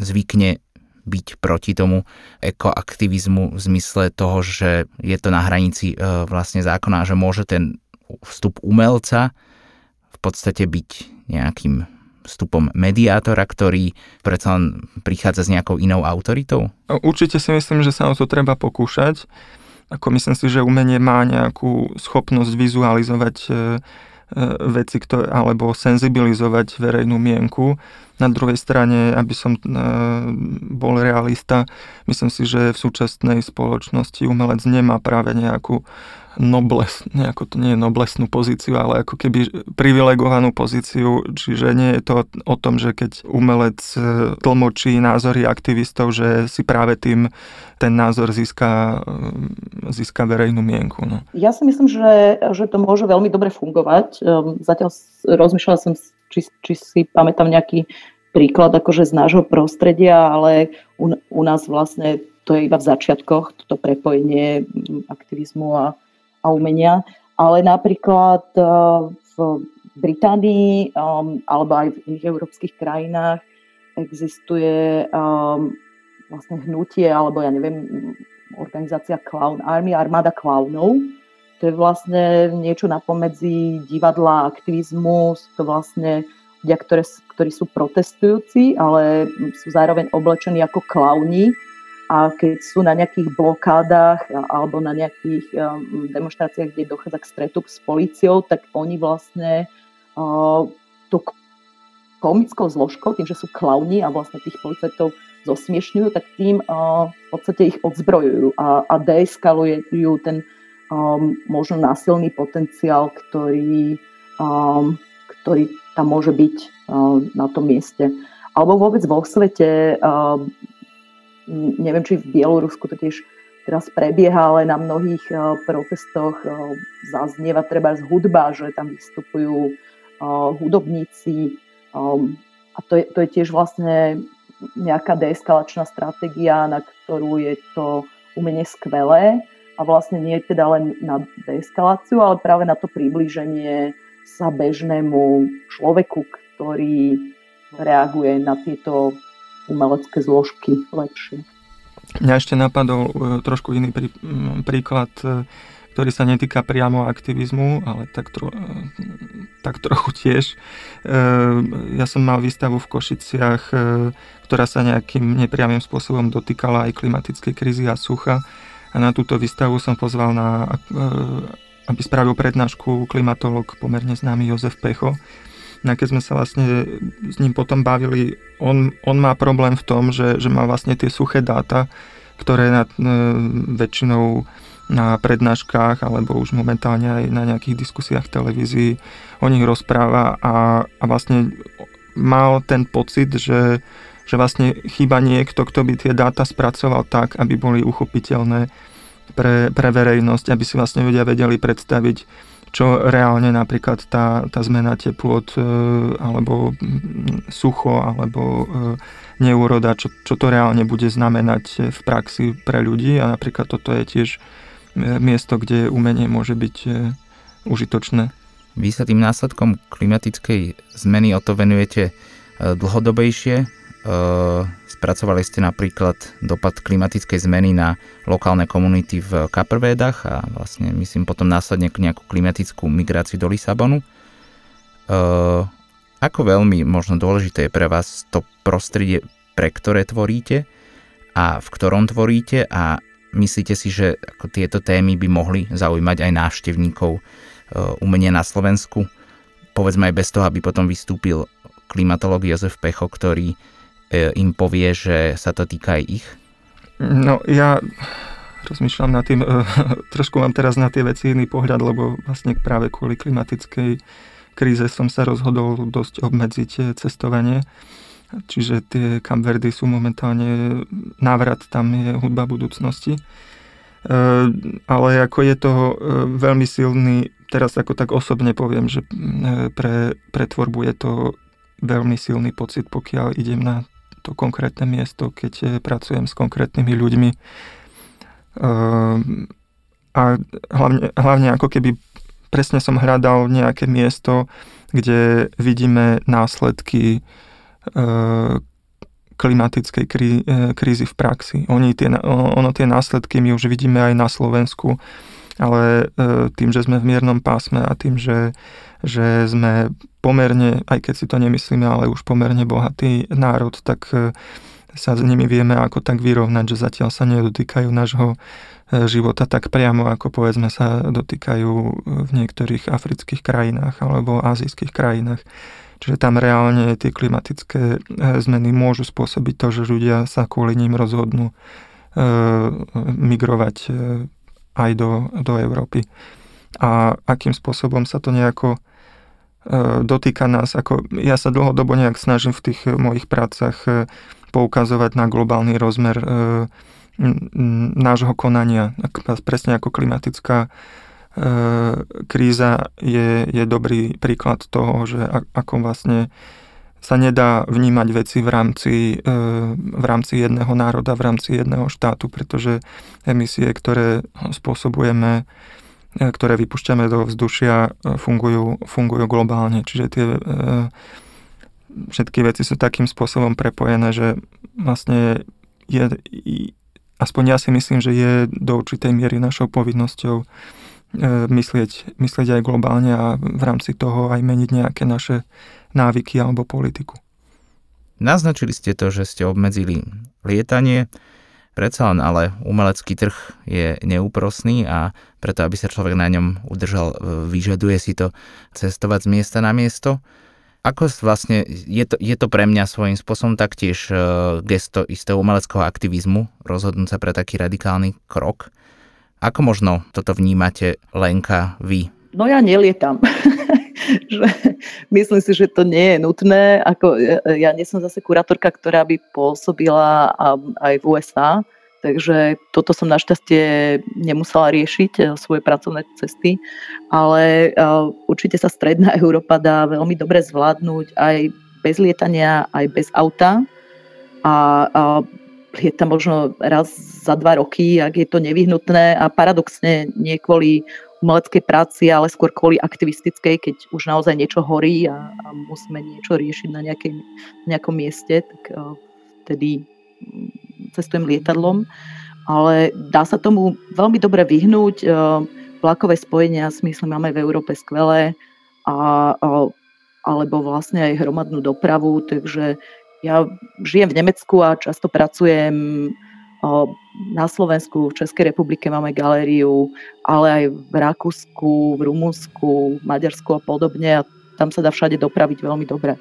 zvykne byť proti tomu ekoaktivizmu v zmysle toho, že je to na hranici e, vlastne zákona, že môže ten vstup umelca v podstate byť nejakým vstupom mediátora, ktorý predsa len prichádza s nejakou inou autoritou? Určite si myslím, že sa o to treba pokúšať. Ako myslím si, že umenie má nejakú schopnosť vizualizovať e, e, veci, ktoré, alebo senzibilizovať verejnú mienku. Na druhej strane, aby som e, bol realista, myslím si, že v súčasnej spoločnosti umelec nemá práve nejakú nobles, nejako to nie je noblesnú pozíciu, ale ako keby privilegovanú pozíciu, čiže nie je to o tom, že keď umelec e, tlmočí názory aktivistov, že si práve tým ten názor získa, e, získa verejnú mienku. No. Ja si myslím, že, že to môže veľmi dobre fungovať. Ehm, zatiaľ rozmýšľala som, či, či si pamätám nejaký príklad akože z nášho prostredia, ale u, u nás vlastne to je iba v začiatkoch, toto prepojenie aktivizmu a a umenia, ale napríklad eh, v Británii um, alebo aj v iných európskych krajinách existuje um, vlastne hnutie, alebo ja neviem, organizácia Clown Army, armáda klaunov. To je vlastne niečo napomedzi divadla aktivizmu. Sú to vlastne ľudia, ktoré, ktorí sú protestujúci, ale sú zároveň oblečení ako klauni a keď sú na nejakých blokádach alebo na nejakých demonstráciách, kde dochádza k stretu s policiou, tak oni vlastne to komickou zložkou, tým, že sú klauni a vlastne tých policajtov zosmiešňujú, tak tým v podstate ich odzbrojujú a, a deeskalujú ten možno násilný potenciál, ktorý, ktorý tam môže byť na tom mieste. Alebo vôbec vo svete neviem, či v Bielorusku to tiež teraz prebieha, ale na mnohých eh, protestoch eh, zaznieva treba z hudba, že tam vystupujú eh, hudobníci a to je, to je tiež vlastne nejaká deeskalačná stratégia, na ktorú je to umenie skvelé. A vlastne nie teda len na deeskaláciu, ale práve na to priblíženie sa bežnému človeku, ktorý reaguje na tieto umelecké zložky lepšie. Mňa ešte napadol e, trošku iný prí, príklad, e, ktorý sa netýka priamo aktivizmu, ale tak, tro, e, tak trochu tiež. Ja som mal výstavu v Košiciach, ktorá sa nejakým nepriamým spôsobom dotýkala aj klimatickej krízy a sucha. A na túto výstavu som pozval na, aby spravil prednášku klimatolog pomerne známy Jozef Pecho a keď sme sa vlastne s ním potom bavili, on, on má problém v tom, že, že má vlastne tie suché dáta, ktoré na, väčšinou na prednáškach alebo už momentálne aj na nejakých diskusiách v televízii o nich rozpráva a, a vlastne mal ten pocit, že, že vlastne chýba niekto, kto by tie dáta spracoval tak, aby boli uchopiteľné pre, pre verejnosť, aby si vlastne ľudia vedeli predstaviť, čo reálne napríklad tá, tá zmena teplot e, alebo sucho alebo e, neúroda, čo, čo to reálne bude znamenať v praxi pre ľudí a napríklad toto je tiež miesto, kde umenie môže byť e, užitočné. Vy sa tým následkom klimatickej zmeny o to venujete e, dlhodobejšie. Spracovali ste napríklad dopad klimatickej zmeny na lokálne komunity v Kaprvédach a vlastne myslím potom následne nejakú klimatickú migráciu do Lisabonu. Ako veľmi možno dôležité je pre vás to prostredie, pre ktoré tvoríte a v ktorom tvoríte a Myslíte si, že tieto témy by mohli zaujímať aj návštevníkov e, umenia na Slovensku? Povedzme aj bez toho, aby potom vystúpil klimatolog Jozef Pecho, ktorý im povie, že sa to týka aj ich? No ja rozmýšľam nad tým, e, [LAUGHS] trošku mám teraz na tie veci iný pohľad, lebo vlastne práve kvôli klimatickej kríze som sa rozhodol dosť obmedziť cestovanie Čiže tie Campverdy sú momentálne, návrat tam je hudba budúcnosti. E, ale ako je to e, veľmi silný, teraz ako tak osobne poviem, že e, pre, pre tvorbu je to veľmi silný pocit, pokiaľ idem na to konkrétne miesto, keď pracujem s konkrétnymi ľuďmi. A hlavne, hlavne ako keby presne som hľadal nejaké miesto, kde vidíme následky Eh, klimatickej eh, krízy v praxi. Oni tie, ono tie následky my už vidíme aj na Slovensku, ale eh, tým, že sme v miernom pásme a tým, že, že sme pomerne, aj keď si to nemyslíme, ale už pomerne bohatý národ, tak sa s nimi vieme ako tak vyrovnať, že zatiaľ sa nedotýkajú nášho života tak priamo, ako povedzme sa dotýkajú v niektorých afrických krajinách alebo azijských krajinách. Čiže tam reálne tie klimatické e, zmeny môžu spôsobiť to, že ľudia sa kvôli ním rozhodnú e, migrovať e, aj do, do Európy. A akým spôsobom sa to nejako dotýka nás. Ako ja sa dlhodobo nejak snažím v tých mojich prácach poukazovať na globálny rozmer nášho konania, presne ako klimatická E, kríza je, je dobrý príklad toho, že ako vlastne sa nedá vnímať veci v rámci, e, v rámci jedného národa, v rámci jedného štátu, pretože emisie, ktoré spôsobujeme, e, ktoré vypušťame do vzdušia, fungujú, fungujú globálne. Čiže tie všetky veci sú takým spôsobom prepojené, že vlastne je, aspoň ja si myslím, že je do určitej miery našou povinnosťou E, myslieť, myslieť aj globálne a v rámci toho aj meniť nejaké naše návyky alebo politiku. Naznačili ste to, že ste obmedzili lietanie, predsa len ale umelecký trh je neúprosný a preto, aby sa človek na ňom udržal, e, vyžaduje si to cestovať z miesta na miesto. Ako vlastne, je to, je to pre mňa svojím spôsobom taktiež e, gesto istého umeleckého aktivizmu, rozhodnúť sa pre taký radikálny krok. Ako možno toto vnímate, Lenka, vy? No ja nelietam. [LAUGHS] [LAUGHS] že myslím si, že to nie je nutné. Ako, ja nie som zase kurátorka, ktorá by pôsobila aj v USA, takže toto som našťastie nemusela riešiť eh, svoje pracovné cesty, ale určite sa stredná [LAUGHS] Európa dá veľmi dobre zvládnuť aj bez lietania, aj bez auta. A, a lieta možno raz za dva roky, ak je to nevyhnutné a paradoxne nie kvôli umeleckej práci, ale skôr kvôli aktivistickej, keď už naozaj niečo horí a, a musíme niečo riešiť na nejakej, nejakom mieste, tak uh, vtedy mm, cestujem lietadlom. Ale dá sa tomu veľmi dobre vyhnúť. Uh, vlakové spojenia, si myslím, máme v Európe skvelé a, alebo vlastne aj hromadnú dopravu, takže ja žijem v Nemecku a často pracujem na Slovensku, v Českej republike máme galériu, ale aj v Rakúsku, v Rumunsku, Maďarsku a podobne. A tam sa dá všade dopraviť veľmi dobre.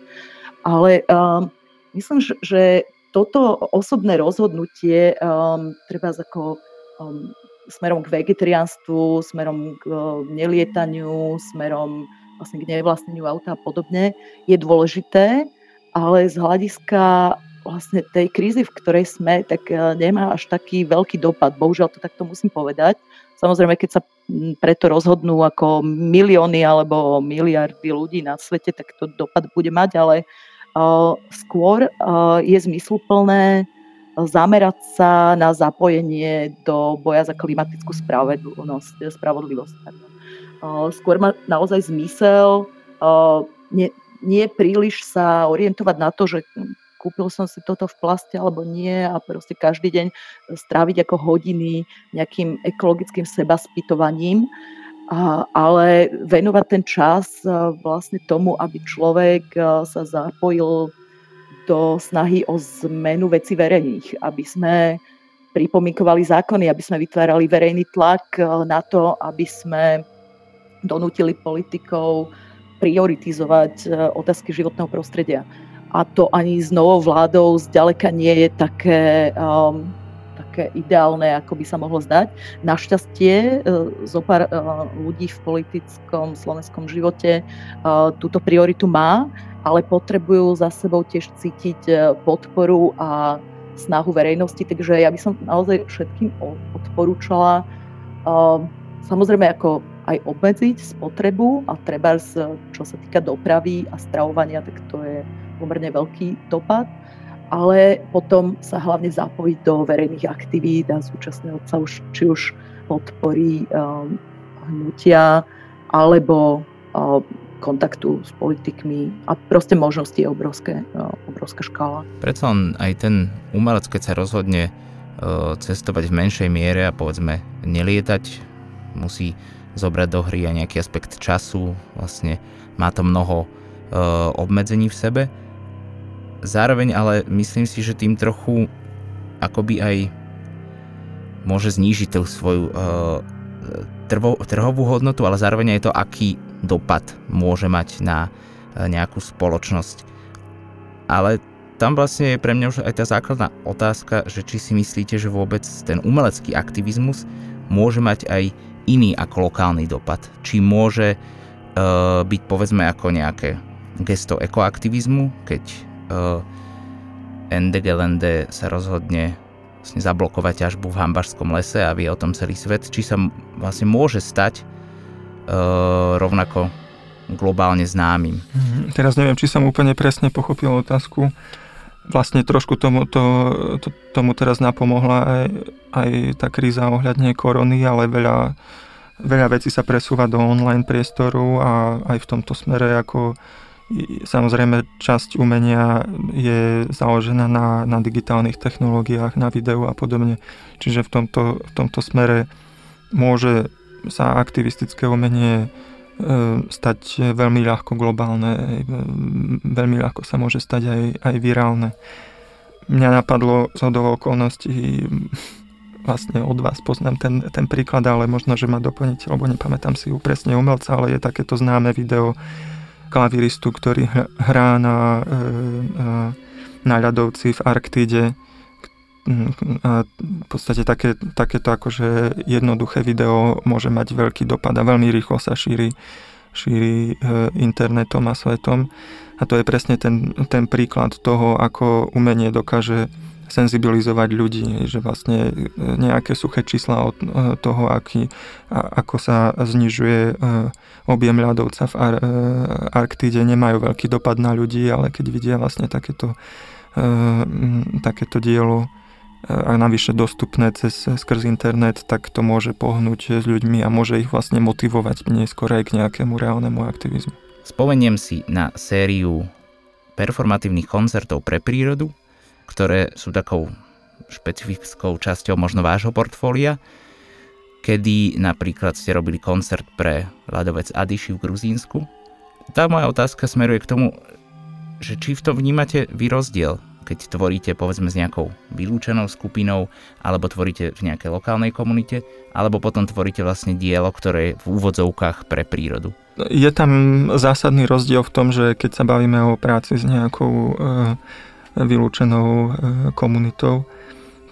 Ale um, myslím, že toto osobné rozhodnutie um, treba ako um, smerom k vegetariánstvu, smerom k uh, nelietaniu, smerom vlastne k nevlastneniu auta a podobne je dôležité, ale z hľadiska vlastne tej krízy, v ktorej sme, tak e, nemá až taký veľký dopad. Bohužiaľ to takto musím povedať. Samozrejme, keď sa preto rozhodnú ako milióny alebo miliardy ľudí na svete, tak to dopad bude mať, ale uh, skôr uh, je zmysluplné zamerať sa na zapojenie do boja za klimatickú spravodlivosť. spravodlivosť. Uh, skôr má naozaj zmysel uh, nie, nie príliš sa orientovať na to, že kúpil som si toto v plaste alebo nie a proste každý deň stráviť ako hodiny nejakým ekologickým seba spytovaním, a, ale venovať ten čas vlastne tomu, aby človek sa zapojil do snahy o zmenu veci verejných, aby sme pripomienkovali zákony, aby sme vytvárali verejný tlak na to, aby sme donútili politikov prioritizovať otázky životného prostredia a to ani s novou vládou zďaleka nie je také, um, také ideálne, ako by sa mohlo zdať. Našťastie uh, zo pár uh, ľudí v politickom slovenskom živote uh, túto prioritu má, ale potrebujú za sebou tiež cítiť uh, podporu a snahu verejnosti, takže ja by som naozaj všetkým odporúčala uh, samozrejme ako aj obmedziť spotrebu a treba, čo sa týka dopravy a stravovania, tak to je pomerne veľký dopad, ale potom sa hlavne zapojiť do verejných aktivít a zúčastňovať sa už, či už podpory um, hnutia alebo um, kontaktu s politikmi. A proste možnosti je obrovské, uh, obrovská škála. Preto aj ten umelec, keď sa rozhodne cestovať v menšej miere a povedzme nelietať, musí zobrať do hry aj nejaký aspekt času, vlastne má to mnoho obmedzení v sebe Zároveň ale myslím si, že tým trochu akoby aj môže znížiť tú svoju uh, trhovú hodnotu, ale zároveň aj to, aký dopad môže mať na uh, nejakú spoločnosť. Ale tam vlastne je pre mňa už aj tá základná otázka, že či si myslíte, že vôbec ten umelecký aktivizmus môže mať aj iný ako lokálny dopad. Či môže uh, byť povedzme ako nejaké gesto ekoaktivizmu, keď uh, Ende Gelende sa rozhodne vlastne zablokovať ťažbu v Hambašskom lese a vie o tom celý svet, či sa vlastne môže stať rovnako globálne známym. Mm, teraz neviem, či som úplne presne pochopil otázku. Vlastne trošku tomu, to, to, tomu teraz napomohla aj, aj tá kríza ohľadne korony, ale veľa, veľa vecí sa presúva do online priestoru a aj v tomto smere ako Samozrejme, časť umenia je založená na, na digitálnych technológiách, na videu a podobne. Čiže v tomto, v tomto smere môže sa aktivistické umenie e, stať veľmi ľahko globálne, e, veľmi ľahko sa môže stať aj, aj virálne. Mňa napadlo z okolností vlastne od vás poznám ten, ten príklad, ale možno, že ma doplniť, lebo nepamätám si ju presne umelca, ale je takéto známe video klaviristu, ktorý hrá na, e, e, na ľadovci v Arktíde. A v podstate také, takéto akože jednoduché video môže mať veľký dopad a veľmi rýchlo sa šíri, šíri e, internetom a svetom. A to je presne ten, ten príklad toho, ako umenie dokáže senzibilizovať ľudí, že vlastne e, nejaké suché čísla od e, toho, aký, ako sa znižuje e, objem ľadovca v Ar- Arktíde, nemajú veľký dopad na ľudí, ale keď vidia vlastne takéto, takéto dielo a navyše dostupné cez, skrz internet, tak to môže pohnúť s ľuďmi a môže ich vlastne motivovať neskôr aj k nejakému reálnemu aktivizmu. Spomeniem si na sériu performatívnych koncertov pre prírodu, ktoré sú takou špecifickou časťou možno vášho portfólia, kedy napríklad ste robili koncert pre ľadovec Adiši v Gruzínsku. Tá moja otázka smeruje k tomu, že či v tom vnímate vy rozdiel keď tvoríte povedzme s nejakou vylúčenou skupinou, alebo tvoríte v nejakej lokálnej komunite, alebo potom tvoríte vlastne dielo, ktoré je v úvodzovkách pre prírodu. Je tam zásadný rozdiel v tom, že keď sa bavíme o práci s nejakou e, vylúčenou e, komunitou,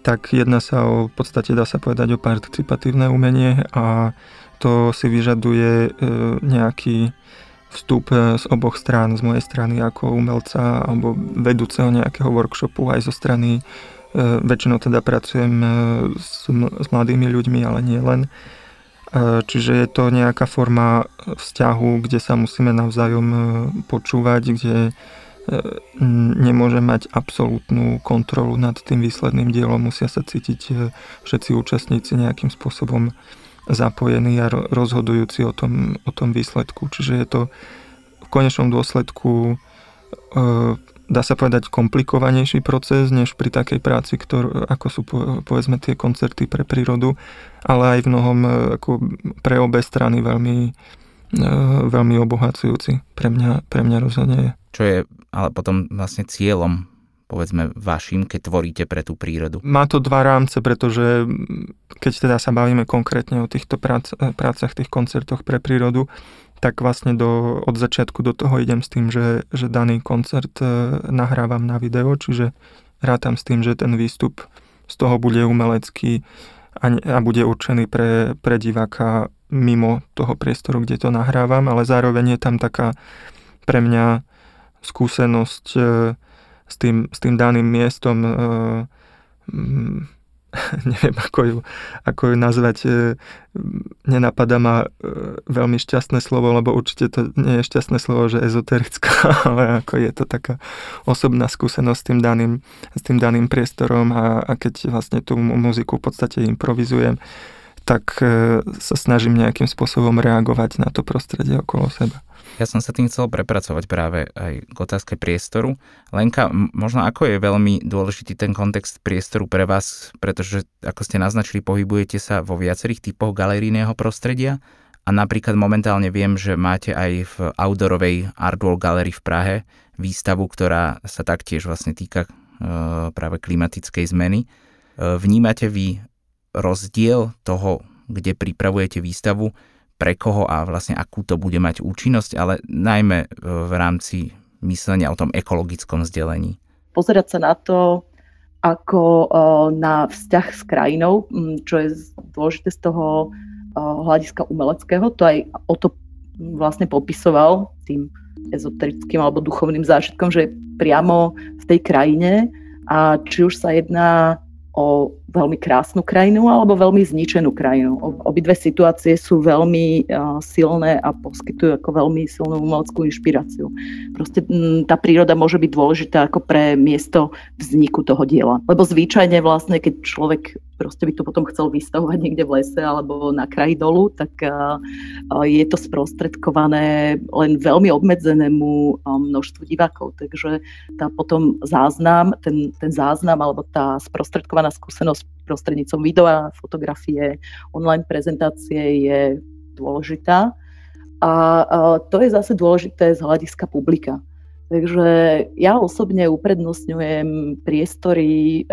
tak jedná sa o, v podstate dá sa povedať o participatívne umenie a to si vyžaduje e, nejaký vstup e, z oboch strán, z mojej strany ako umelca alebo vedúceho nejakého workshopu aj zo strany, väčšinou teda pracujem s, s mladými ľuďmi, ale nie len. Čiže je to nejaká forma vzťahu, kde sa musíme navzájom počúvať, kde nemôže mať absolútnu kontrolu nad tým výsledným dielom, musia sa cítiť e, všetci účastníci nejakým spôsobom zapojení a rozhodujúci o tom, o tom výsledku. Čiže je to v konečnom dôsledku e, dá sa povedať komplikovanejší proces, než pri takej práci, ktor, ako sú povedzme tie koncerty pre prírodu, ale aj v mnohom ako pre obe strany veľmi, veľmi obohacujúci. Pre mňa, pre mňa rozhodne je. Čo je ale potom vlastne cieľom povedzme vašim, keď tvoríte pre tú prírodu? Má to dva rámce, pretože keď teda sa bavíme konkrétne o týchto prác, prácach, tých koncertoch pre prírodu, tak vlastne do, od začiatku do toho idem s tým, že, že daný koncert e, nahrávam na video, čiže rátam s tým, že ten výstup z toho bude umelecký a, a bude určený pre, pre diváka mimo toho priestoru, kde to nahrávam, ale zároveň je tam taká pre mňa skúsenosť e, s tým, s tým daným miestom, e, [LAUGHS] neviem ako ju, ako ju nazvať, e, nenapadá ma veľmi šťastné slovo, lebo určite to nie je šťastné slovo, že ezoterická, [LAUGHS] ale ako je to taká osobná skúsenosť s tým daným, s tým daným priestorom a, a keď vlastne tú muziku v podstate improvizujem, tak sa snažím nejakým spôsobom reagovať na to prostredie okolo seba. Ja som sa tým chcel prepracovať práve aj k otázke priestoru. Lenka, možno ako je veľmi dôležitý ten kontext priestoru pre vás, pretože ako ste naznačili, pohybujete sa vo viacerých typoch galerijného prostredia a napríklad momentálne viem, že máte aj v outdoorovej Artwall Gallery v Prahe výstavu, ktorá sa taktiež vlastne týka e, práve klimatickej zmeny. E, vnímate vy rozdiel toho, kde pripravujete výstavu pre koho a vlastne akú to bude mať účinnosť, ale najmä e, v rámci myslenia o tom ekologickom vzdelení. Pozerať sa na to ako e, na vzťah s krajinou, čo je dôležité z toho e, hľadiska umeleckého. To aj o to vlastne popisoval tým ezoterickým alebo duchovným zážitkom, že priamo v tej krajine a či už sa jedná o veľmi krásnu krajinu alebo veľmi zničenú krajinu. Obidve situácie sú veľmi silné a poskytujú ako veľmi silnú umeleckú inšpiráciu. Proste tá príroda môže byť dôležitá ako pre miesto vzniku toho diela. Lebo zvyčajne vlastne, keď človek proste by to potom chcel vystavovať niekde v lese alebo na kraji dolu, tak je to sprostredkované len veľmi obmedzenému množstvu divákov. Takže tá potom záznam, ten, ten záznam alebo tá sprostredkovaná skúsenosť prostrednícom videa, fotografie, online prezentácie je dôležitá. A to je zase dôležité z hľadiska publika. Takže ja osobne uprednostňujem priestory,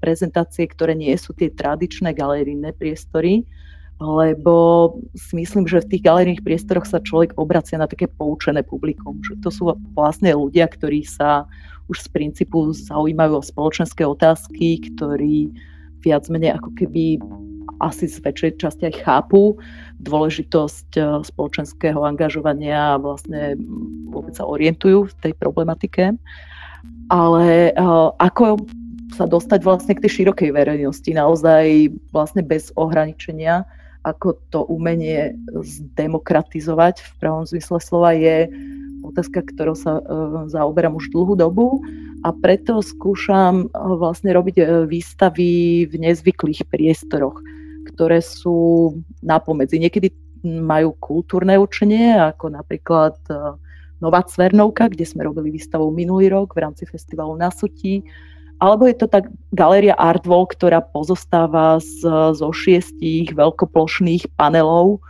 prezentácie, ktoré nie sú tie tradičné galerijné priestory, lebo si myslím, že v tých galerijných priestoroch sa človek obracia na také poučené publikum. Že to sú vlastne ľudia, ktorí sa už z princípu zaujímajú o spoločenské otázky, ktorí viac menej ako keby asi z väčšej časti aj chápu dôležitosť eh, spoločenského angažovania a vlastne vôbec sa orientujú v tej problematike. Ale eh, ako sa dostať vlastne k tej širokej verejnosti, naozaj vlastne bez ohraničenia, ako to umenie zdemokratizovať v pravom zmysle slova je otázka, ktorou sa uh, zaoberám už dlhú dobu a preto skúšam uh, vlastne robiť uh, výstavy v nezvyklých priestoroch, ktoré sú napomedzi. Niekedy majú kultúrne učenie, ako napríklad uh, Nová Cvernovka, kde sme robili výstavu minulý rok v rámci festivalu na Sutí, alebo je to tak galéria Artwall, ktorá pozostáva z, zo šiestich veľkoplošných panelov,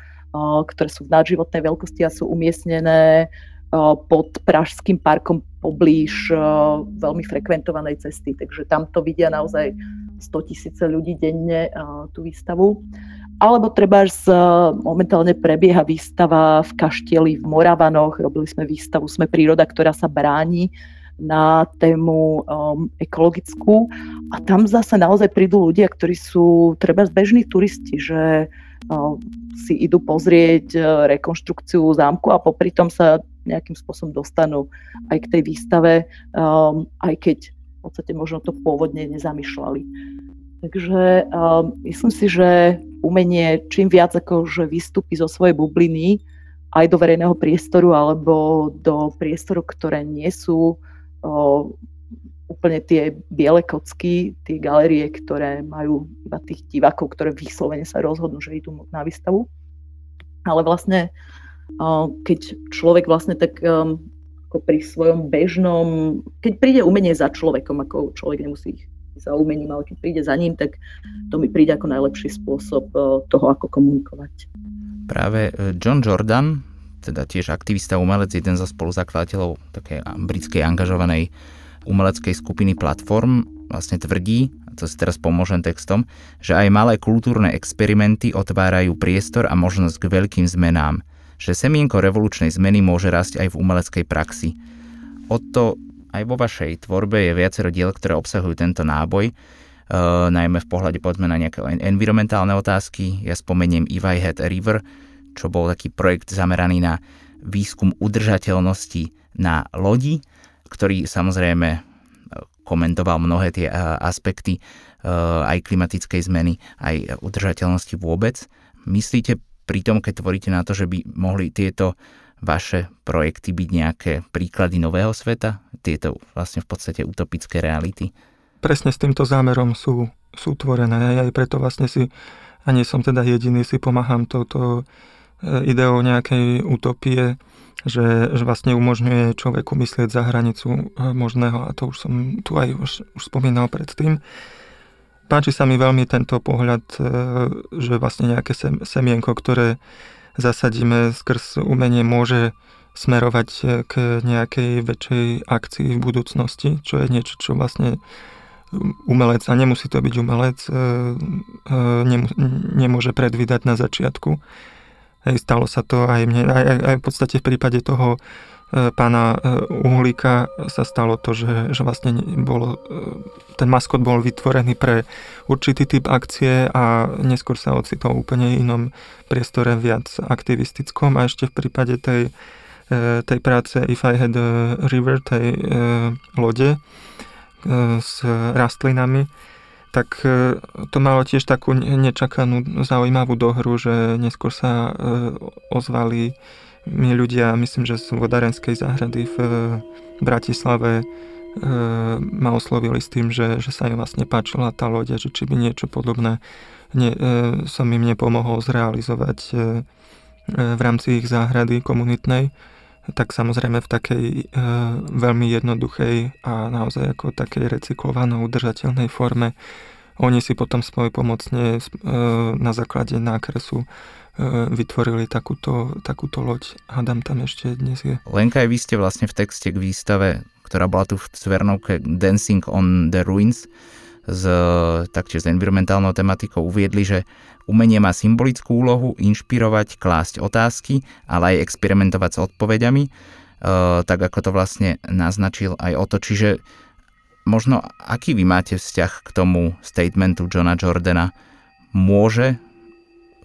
ktoré sú v nadživotnej veľkosti a sú umiestnené pod Pražským parkom poblíž veľmi frekventovanej cesty. Takže tam to vidia naozaj 100 tisíce ľudí denne tú výstavu. Alebo treba momentálne prebieha výstava v Kaštieli v Moravanoch. Robili sme výstavu Sme príroda, ktorá sa bráni na tému um, ekologickú. A tam zase naozaj prídu ľudia, ktorí sú treba bežní turisti, že uh, si idú pozrieť rekonštrukciu zámku a popri tom sa nejakým spôsobom dostanú aj k tej výstave, um, aj keď v podstate možno to pôvodne nezamýšľali. Takže um, myslím si, že umenie čím viac ako že vystúpi zo svojej bubliny aj do verejného priestoru alebo do priestorov, ktoré nie sú o, úplne tie biele kocky, tie galerie, ktoré majú iba tých divákov, ktoré vyslovene sa rozhodnú, že idú na výstavu. Ale vlastne keď človek vlastne tak um, ako pri svojom bežnom, keď príde umenie za človekom, ako človek nemusí ich za umením, ale keď príde za ním, tak to mi príde ako najlepší spôsob uh, toho, ako komunikovať. Práve uh, John Jordan, teda tiež aktivista umelec, jeden zo spoluzakladateľov také britskej angažovanej umeleckej skupiny Platform, vlastne tvrdí, a to si teraz pomôžem textom, že aj malé kultúrne experimenty otvárajú priestor a možnosť k veľkým zmenám – že semienko revolučnej zmeny môže rásť aj v umeleckej praxi. O to aj vo vašej tvorbe je viacero diel, ktoré obsahujú tento náboj, Uh, najmä v pohľade povedzme na nejaké environmentálne otázky. Ja spomeniem If I Had a River, čo bol taký projekt zameraný na výskum udržateľnosti na lodi, ktorý samozrejme e, komentoval mnohé tie uh, aspekty uh, aj klimatickej zmeny, aj udržateľnosti vôbec. Myslíte pritom, keď tvoríte na to, že by mohli tieto vaše projekty byť nejaké príklady nového sveta? Tieto vlastne v podstate utopické reality? Presne s týmto zámerom sú, sú tvorené. Ja aj preto vlastne si, a nie som teda jediný, si pomáham touto e, ideou nejakej utopie, že, že vlastne umožňuje človeku myslieť za hranicu e, možného a to už som tu aj už, už spomínal predtým páči sa mi veľmi tento pohľad, e, že vlastne nejaké semienko, ktoré zasadíme skrz umenie, môže smerovať e, k nejakej väčšej akcii v budúcnosti, čo je niečo, čo vlastne umelec, a nemusí to byť umelec, e, nemôže predvídať na začiatku. Stalo sa to aj mne, aj, aj, v podstate v prípade toho pána e, Uhlíka sa stalo to, že, že vlastne bolo, e, ten maskot bol vytvorený pre určitý typ akcie a neskôr sa ocitol úplne inom priestore viac aktivistickom. A ešte v prípade tej, tej práce If I Had a River, tej lode s rastlinami, tak to malo tiež takú nečakanú zaujímavú dohru, že neskôr sa ozvali my ľudia, myslím, že z vodárenskej záhrady v Bratislave e, ma oslovili s tým, že, že sa im vlastne páčila tá loď že či by niečo podobné ne, e, som im nepomohol zrealizovať v rámci ich záhrady komunitnej, tak samozrejme v takej veľmi jednoduchej a naozaj ako takej recyklovanej, udržateľnej forme. Oni si potom svoj pomocne na základe nákresu E, vytvorili takúto, takúto loď. Hádam tam ešte dnes je. Lenka, aj vy ste vlastne v texte k výstave, ktorá bola tu v Cvernovke Dancing on the Ruins, s taktiež s environmentálnou tematikou uviedli, že umenie má symbolickú úlohu inšpirovať, klásť otázky, ale aj experimentovať s odpovediami, e, tak ako to vlastne naznačil aj o to. Čiže možno aký vy máte vzťah k tomu statementu Johna Jordana? Môže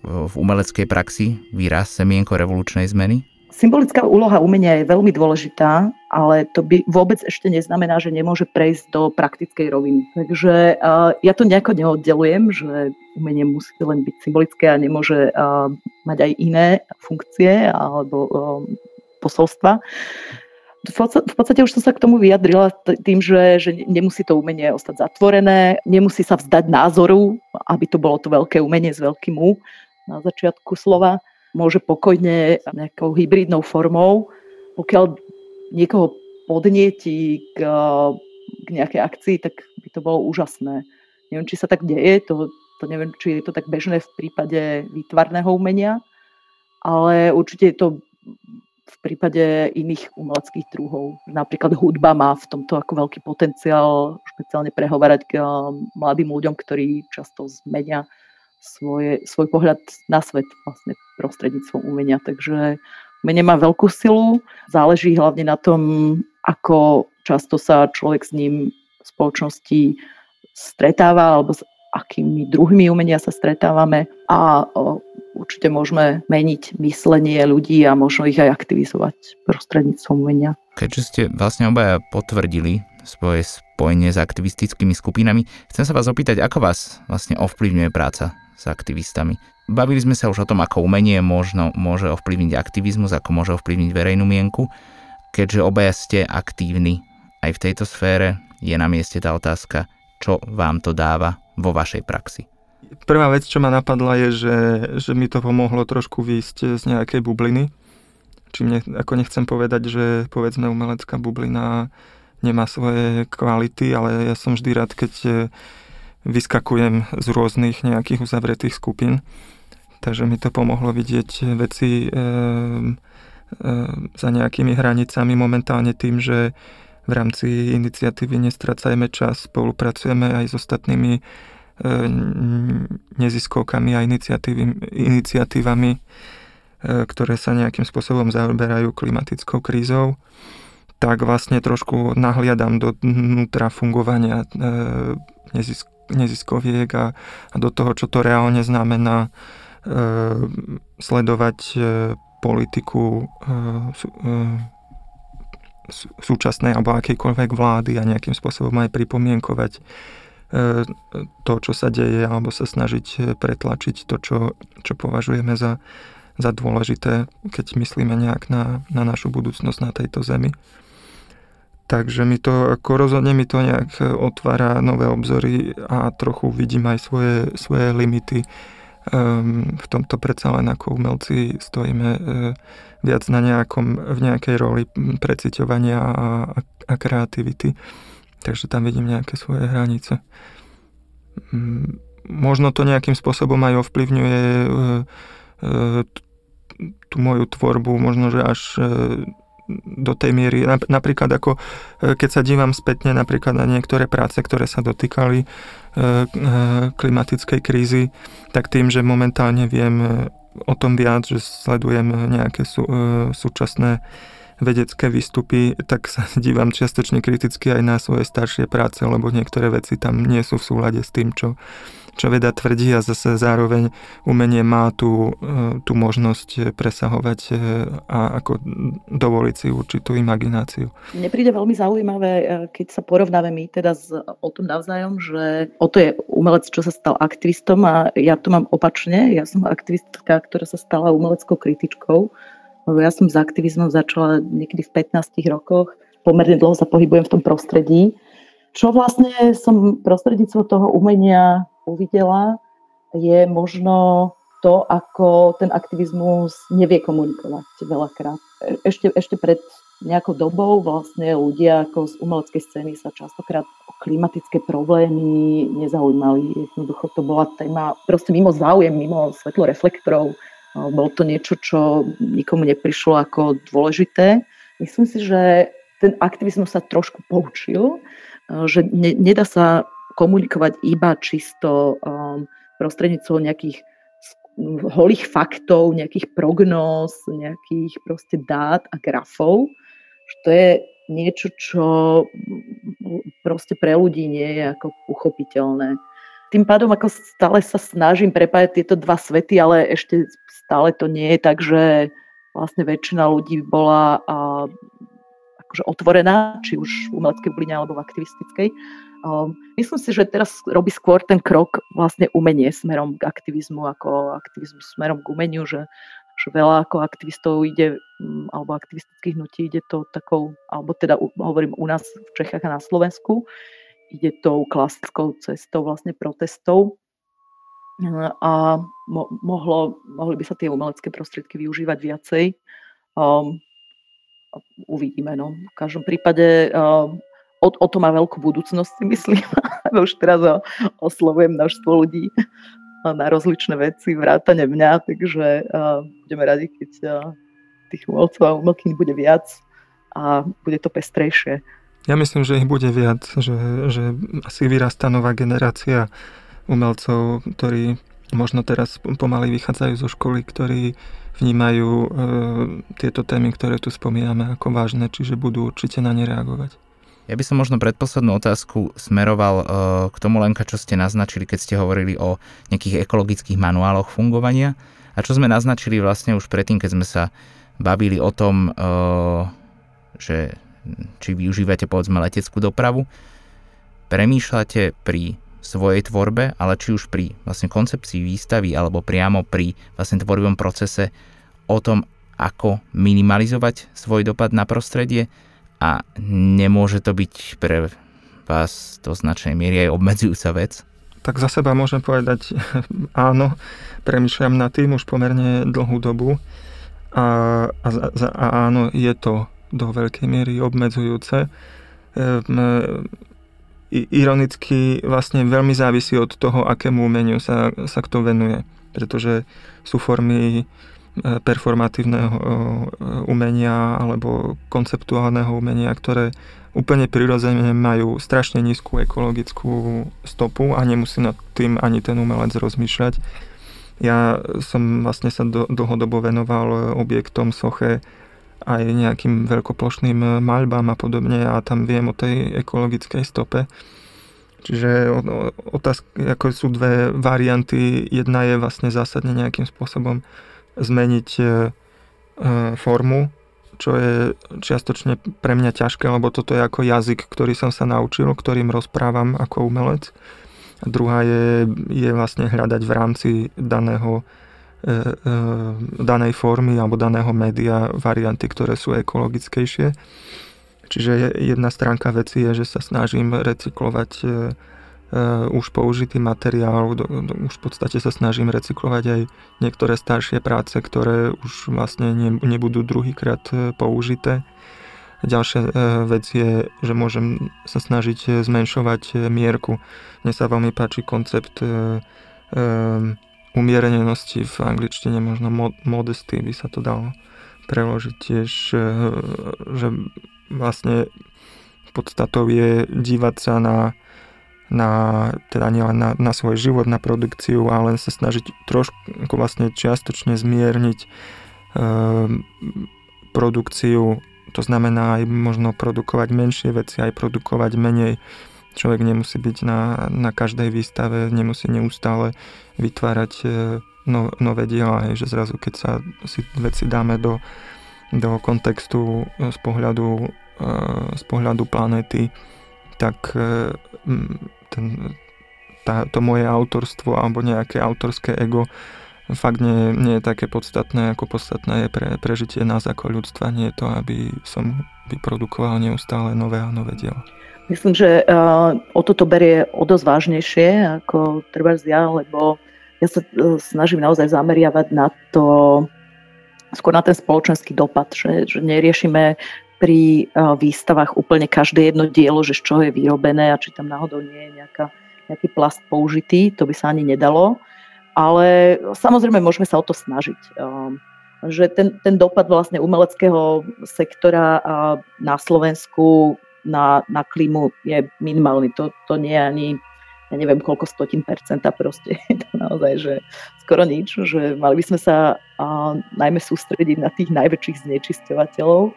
v umeleckej praxi výraz semienko revolučnej zmeny? Symbolická úloha umenia je veľmi dôležitá, ale to by vôbec ešte neznamená, že nemôže prejsť do praktickej roviny. Takže uh, ja to nejako neoddelujem, že umenie musí len byť symbolické a nemôže uh, mať aj iné funkcie alebo uh, posolstva. V podstate už som sa k tomu vyjadrila tým, že, že nemusí to umenie ostať zatvorené, nemusí sa vzdať názoru, aby to bolo to veľké umenie s veľkým U, na začiatku slova, môže pokojne nejakou hybridnou formou, pokiaľ niekoho podnieti k, k nejakej akcii, tak by to bolo úžasné. Neviem, či sa tak deje, to, to neviem, či je to tak bežné v prípade výtvarného umenia, ale určite je to v prípade iných umeleckých druhov. Napríklad hudba má v tomto ako veľký potenciál špeciálne prehovárať k mladým ľuďom, ktorí často zmenia svoje, svoj pohľad na svet vlastne prostredníctvom umenia. Takže umenie má veľkú silu, záleží hlavne na tom, ako často sa človek s ním v spoločnosti stretáva alebo akými druhmi umenia sa stretávame a určite môžeme meniť myslenie ľudí a možno ich aj aktivizovať prostredníctvom umenia. Keďže ste vlastne obaja potvrdili svoje spojenie s aktivistickými skupinami, chcem sa vás opýtať, ako vás vlastne ovplyvňuje práca s aktivistami. Bavili sme sa už o tom, ako umenie možno môže ovplyvniť aktivizmus, ako môže ovplyvniť verejnú mienku. Keďže obaja ste aktívni aj v tejto sfére, je na mieste tá otázka, čo vám to dáva vo vašej praxi. Prvá vec, čo ma napadla, je, že, že mi to pomohlo trošku výjsť z nejakej bubliny. Čím ne, ako nechcem povedať, že povedzme umelecká bublina nemá svoje kvality, ale ja som vždy rád, keď vyskakujem z rôznych nejakých uzavretých skupín. Takže mi to pomohlo vidieť veci e, e, za nejakými hranicami momentálne tým, že v rámci iniciatívy Nestracajme čas spolupracujeme aj s ostatnými e, neziskovkami a iniciatívami, e, ktoré sa nejakým spôsobom zaoberajú klimatickou krízou. Tak vlastne trošku nahliadam do vnútra fungovania e, nezisk- neziskoviek a, do toho, čo to reálne znamená sledovať politiku súčasnej alebo akejkoľvek vlády a nejakým spôsobom aj pripomienkovať e, to, čo sa deje, alebo sa snažiť e, pretlačiť to, čo, čo považujeme za, za dôležité, keď myslíme nejak na, na našu budúcnosť na tejto zemi. Takže mi to, ako rozhodne mi to nejak e, otvára nové obzory a trochu vidím aj svoje, svoje limity. Um, v tomto predsa len ako umelci stojíme uh, viac na nejakom, v nejakej roli preciťovania a, a, kreativity. Takže tam vidím nejaké svoje hranice. Um, možno to nejakým spôsobom aj ovplyvňuje uh, uh, tú moju tvorbu, možno že až do tej miery, napríklad ako e, keď sa dívam spätne napríklad na niektoré práce, ktoré sa dotýkali e, e, klimatickej krízy, tak tým, že momentálne viem o tom viac, že sledujem nejaké sú, súčasné vedecké výstupy, tak sa [LAUGHS] dívam čiastočne kriticky aj na svoje staršie práce, lebo niektoré veci tam nie sú v súlade s tým, čo, čo veda tvrdí a zase zároveň umenie má tú, e, tú možnosť presahovať e, a ako dovoliť si určitú imagináciu. Mne príde veľmi zaujímavé, e, keď sa porovnáme my teda s, o tom navzájom, že o to je umelec, čo sa stal aktivistom a ja to mám opačne. Ja som aktivistka, ktorá sa stala umeleckou kritičkou, lebo ja som s aktivizmom začala niekedy v 15 rokoch. Pomerne dlho sa pohybujem v tom prostredí. Čo vlastne som prostredníctvom toho umenia uvidela, je možno to, ako ten aktivizmus nevie komunikovať veľakrát. Ešte, ešte pred nejakou dobou vlastne ľudia ako z umeleckej scény sa častokrát o klimatické problémy nezaujímali. Jednoducho to bola téma proste mimo záujem, mimo svetlo reflektorov. Bolo to niečo, čo nikomu neprišlo ako dôležité. Myslím si, že ten aktivizmus sa trošku poučil, že ne, nedá sa komunikovať iba čisto um, prostredníctvom nejakých holých faktov, nejakých prognóz, nejakých proste dát a grafov. Že to je niečo, čo proste pre ľudí nie je ako uchopiteľné. Tým pádom ako stále sa snažím prepájať tieto dva svety, ale ešte stále to nie je tak, že vlastne väčšina ľudí bola a, akože otvorená, či už v umeleckej bline alebo v aktivistickej. Um, myslím si, že teraz robí skôr ten krok vlastne umenie smerom k aktivizmu, ako aktivizmus smerom k umeniu, že, že veľa ako aktivistov ide, um, alebo aktivistických hnutí ide to takou, alebo teda hovorím u nás v Čechách a na Slovensku, ide tou klasickou cestou vlastne protestov a mo- mohlo, mohli by sa tie umelecké prostriedky využívať viacej. Um, uvidíme. No. V každom prípade um, o, o to má veľkú budúcnosť, si myslím. [LAUGHS] Už teraz oslovujem množstvo ľudí na rozličné veci, vrátane mňa, takže uh, budeme radi, keď uh, tých umelcov a umelkyň bude viac a bude to pestrejšie. Ja myslím, že ich bude viac, že, že asi vyrastá nová generácia umelcov, ktorí možno teraz pomaly vychádzajú zo školy, ktorí vnímajú e, tieto témy, ktoré tu spomíname ako vážne, čiže budú určite na ne reagovať. Ja by som možno predposlednú otázku smeroval e, k tomu Lenka, čo ste naznačili, keď ste hovorili o nejakých ekologických manuáloch fungovania. A čo sme naznačili vlastne už predtým, keď sme sa bavili o tom, e, že či využívate povedzme leteckú dopravu, premýšľate pri svojej tvorbe, ale či už pri vlastne koncepcii výstavy alebo priamo pri vlastne tvorivom procese o tom, ako minimalizovať svoj dopad na prostredie a nemôže to byť pre vás do značnej miery aj obmedzujúca vec? Tak za seba môžem povedať [LAUGHS] áno, premyšľam nad tým už pomerne dlhú dobu a, a, a áno, je to do veľkej miery obmedzujúce. Ehm, ironicky vlastne veľmi závisí od toho, akému umeniu sa, sa kto venuje. Pretože sú formy e, performatívneho e, umenia alebo konceptuálneho umenia, ktoré úplne prirodzene majú strašne nízku ekologickú stopu a nemusí nad tým ani ten umelec rozmýšľať. Ja som vlastne sa do, dlhodobo venoval objektom, soche, aj nejakým veľkoplošným maľbám a podobne a tam viem o tej ekologickej stope. Čiže otázka, ako sú dve varianty. Jedna je vlastne zásadne nejakým spôsobom zmeniť eh, eh, formu, čo je čiastočne pre mňa ťažké, lebo toto je ako jazyk, ktorý som sa naučil, ktorým rozprávam ako umelec. A druhá je, je vlastne hľadať v rámci daného E, e, danej formy alebo daného média varianty, ktoré sú ekologickejšie. Čiže jedna stránka veci je, že sa snažím recyklovať e, už použitý materiál, už v podstate sa snažím recyklovať aj niektoré staršie práce, ktoré už vlastne nebudú druhýkrát použité. Ďalšia vec je, že môžem sa snažiť zmenšovať mierku. Mne sa veľmi páči koncept umierenenosti v angličtine, možno modesty by sa to dalo preložiť tiež, že vlastne podstatou je dívať sa na, na teda nielen na, na svoj život, na produkciu, ale sa snažiť trošku vlastne čiastočne zmierniť e, produkciu, to znamená aj možno produkovať menšie veci, aj produkovať menej. Človek nemusí byť na, na každej výstave, nemusí neustále vytvárať e, no, nové diela, hej, že zrazu keď sa si veci dáme do, do kontextu e, z pohľadu, e, z pohľadu planéty, tak ten, tá, to moje autorstvo alebo nejaké autorské ego fakt nie, nie je také podstatné, ako podstatné je pre prežitie nás ako ľudstva, nie je to, aby som vyprodukoval neustále nové a nové diela. Myslím, že uh, o toto berie o dosť vážnejšie ako treba ja, lebo ja sa uh, snažím naozaj zameriavať na to, skôr na ten spoločenský dopad, že, že neriešime pri uh, výstavách úplne každé jedno dielo, že z čoho je vyrobené a či tam náhodou nie je nejaká, nejaký plast použitý, to by sa ani nedalo. Ale samozrejme môžeme sa o to snažiť. Um, že ten, ten dopad vlastne umeleckého sektora na Slovensku na, na klímu je minimálny. To, to nie je ani, ja neviem koľko stotín percenta proste. [LAUGHS] Je to naozaj, že skoro nič, že mali by sme sa najmä sústrediť na tých najväčších znečisťovateľov,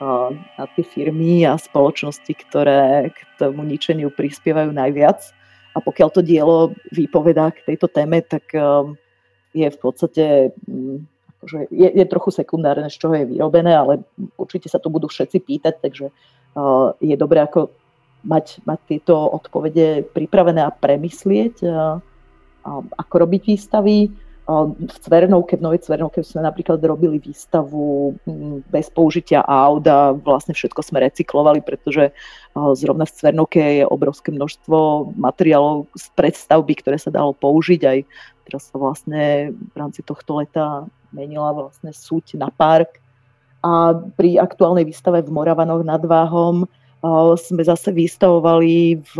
na tie firmy a spoločnosti, ktoré k tomu ničeniu prispievajú najviac. A pokiaľ to dielo vypovedá k tejto téme, tak um, je v podstate um, akože je, je trochu sekundárne, z čoho je vyrobené, ale určite sa to budú všetci pýtať, takže je dobré ako mať, mať tieto odpovede pripravené a premyslieť, ako robiť výstavy. V Cvernovke, v Novej Cvernovke sme napríklad robili výstavu bez použitia aut a vlastne všetko sme recyklovali, pretože zrovna v Cvernovke je obrovské množstvo materiálov z predstavby, ktoré sa dalo použiť. Aj teraz sa vlastne v rámci tohto leta menila vlastne súť na park, a pri aktuálnej výstave v Moravanoch nad Váhom sme zase vystavovali v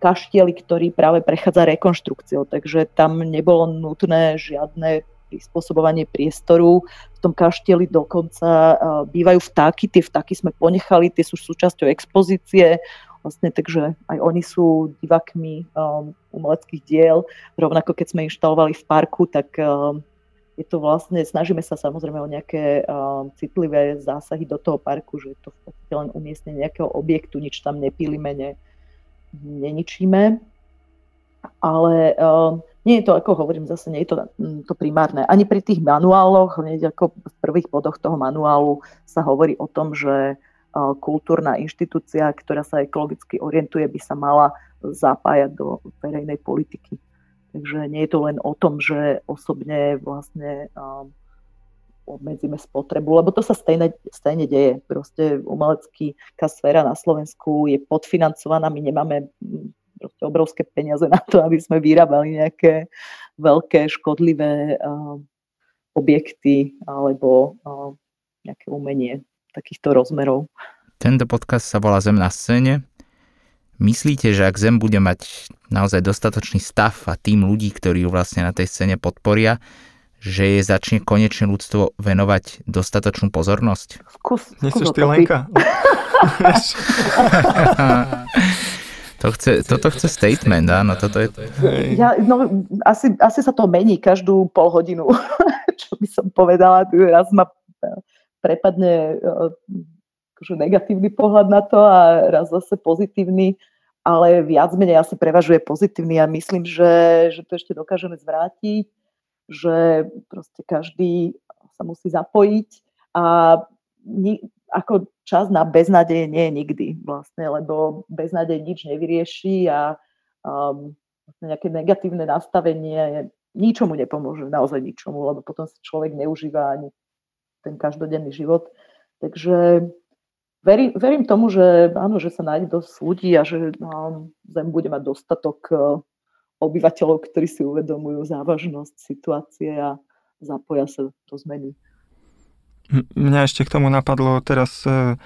kaštieli, ktorý práve prechádza rekonštrukciou, takže tam nebolo nutné žiadne prispôsobovanie priestoru. V tom kaštieli dokonca bývajú vtáky, tie vtáky sme ponechali, tie sú súčasťou expozície, vlastne, takže aj oni sú divakmi um, umeleckých diel. Rovnako keď sme inštalovali v parku, tak um, je to vlastne, snažíme sa samozrejme o nejaké um, citlivé zásahy do toho parku, že je to v podstate len umiestnenie nejakého objektu, nič tam nepílime, ne, neničíme. Ale um, nie je to, ako hovorím zase, nie je to, mm, to primárne. Ani pri tých manuáloch, hneď ako v prvých bodoch toho manuálu sa hovorí o tom, že uh, kultúrna inštitúcia, ktorá sa ekologicky orientuje, by sa mala zapájať do verejnej politiky. Takže nie je to len o tom, že osobne vlastne um, obmedzíme spotrebu, lebo to sa stejne, stejne deje. Proste umelecká sféra na Slovensku je podfinancovaná, my nemáme mm, proste obrovské peniaze na to, aby sme vyrábali nejaké veľké škodlivé um, objekty alebo um, nejaké umenie takýchto rozmerov. Tento podcast sa volá Zem na scéne Myslíte, že ak Zem bude mať naozaj dostatočný stav a tým ľudí, ktorí ju vlastne na tej scéne podporia, že je začne konečne ľudstvo venovať dostatočnú pozornosť? Skús, skús ty Lenka? to chce, toto chce statement, áno, toto je... Ja, no, asi, asi sa to mení každú pol hodinu, [LAUGHS] čo by som povedala. Raz ma prepadne akože negatívny pohľad na to a raz zase pozitívny, ale viac menej asi prevažuje pozitívny a myslím, že, že to ešte dokážeme zvrátiť, že proste každý sa musí zapojiť a ni, ako čas na beznadeje nie je nikdy vlastne, lebo beznadej nič nevyrieši a um, nejaké negatívne nastavenie ničomu nepomôže, naozaj ničomu, lebo potom sa človek neužíva ani ten každodenný život. Takže verím, verím tomu, že áno, že sa nájde dosť ľudí a že no, Zem bude mať dostatok e, obyvateľov, ktorí si uvedomujú závažnosť situácie a zapoja sa do zmeny. Mňa ešte k tomu napadlo teraz e,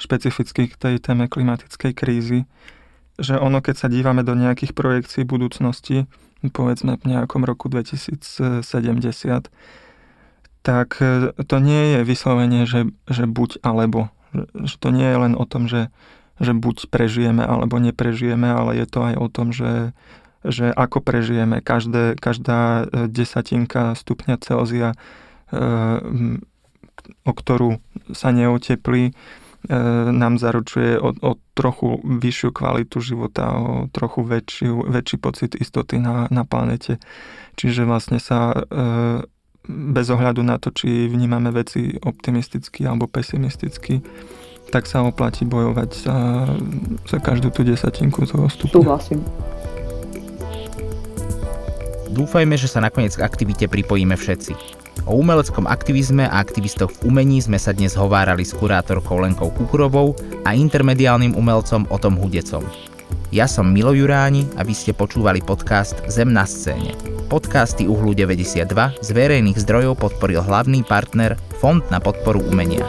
špecificky k tej téme klimatickej krízy, že ono, keď sa dívame do nejakých projekcií budúcnosti, povedzme v nejakom roku 2070, tak e, to nie je vyslovenie, že, že buď alebo, že to nie je len o tom, že, že buď prežijeme alebo neprežijeme, ale je to aj o tom, že, že ako prežijeme. Každé, každá e, desatinka stupňa Celzia, e, o ktorú sa neoteplí, e, nám zaručuje o, o trochu vyššiu kvalitu života, o trochu väčšiu, väčší pocit istoty na, na planete. Čiže vlastne sa bez ohľadu na to, či vnímame veci optimisticky alebo pesimisticky, tak sa oplatí bojovať za, za každú tú desatinku toho stupňa. Súhlasím. Dúfajme, že sa nakoniec k aktivite pripojíme všetci. O umeleckom aktivizme a aktivistoch v umení sme sa dnes hovárali s kurátorkou Lenkou Kukurovou a intermediálnym umelcom Otom Hudecom. Ja som Milo Juráni a vy ste počúvali podcast Zem na scéne. Podcasty Uhlu 92 z verejných zdrojov podporil hlavný partner Fond na podporu umenia.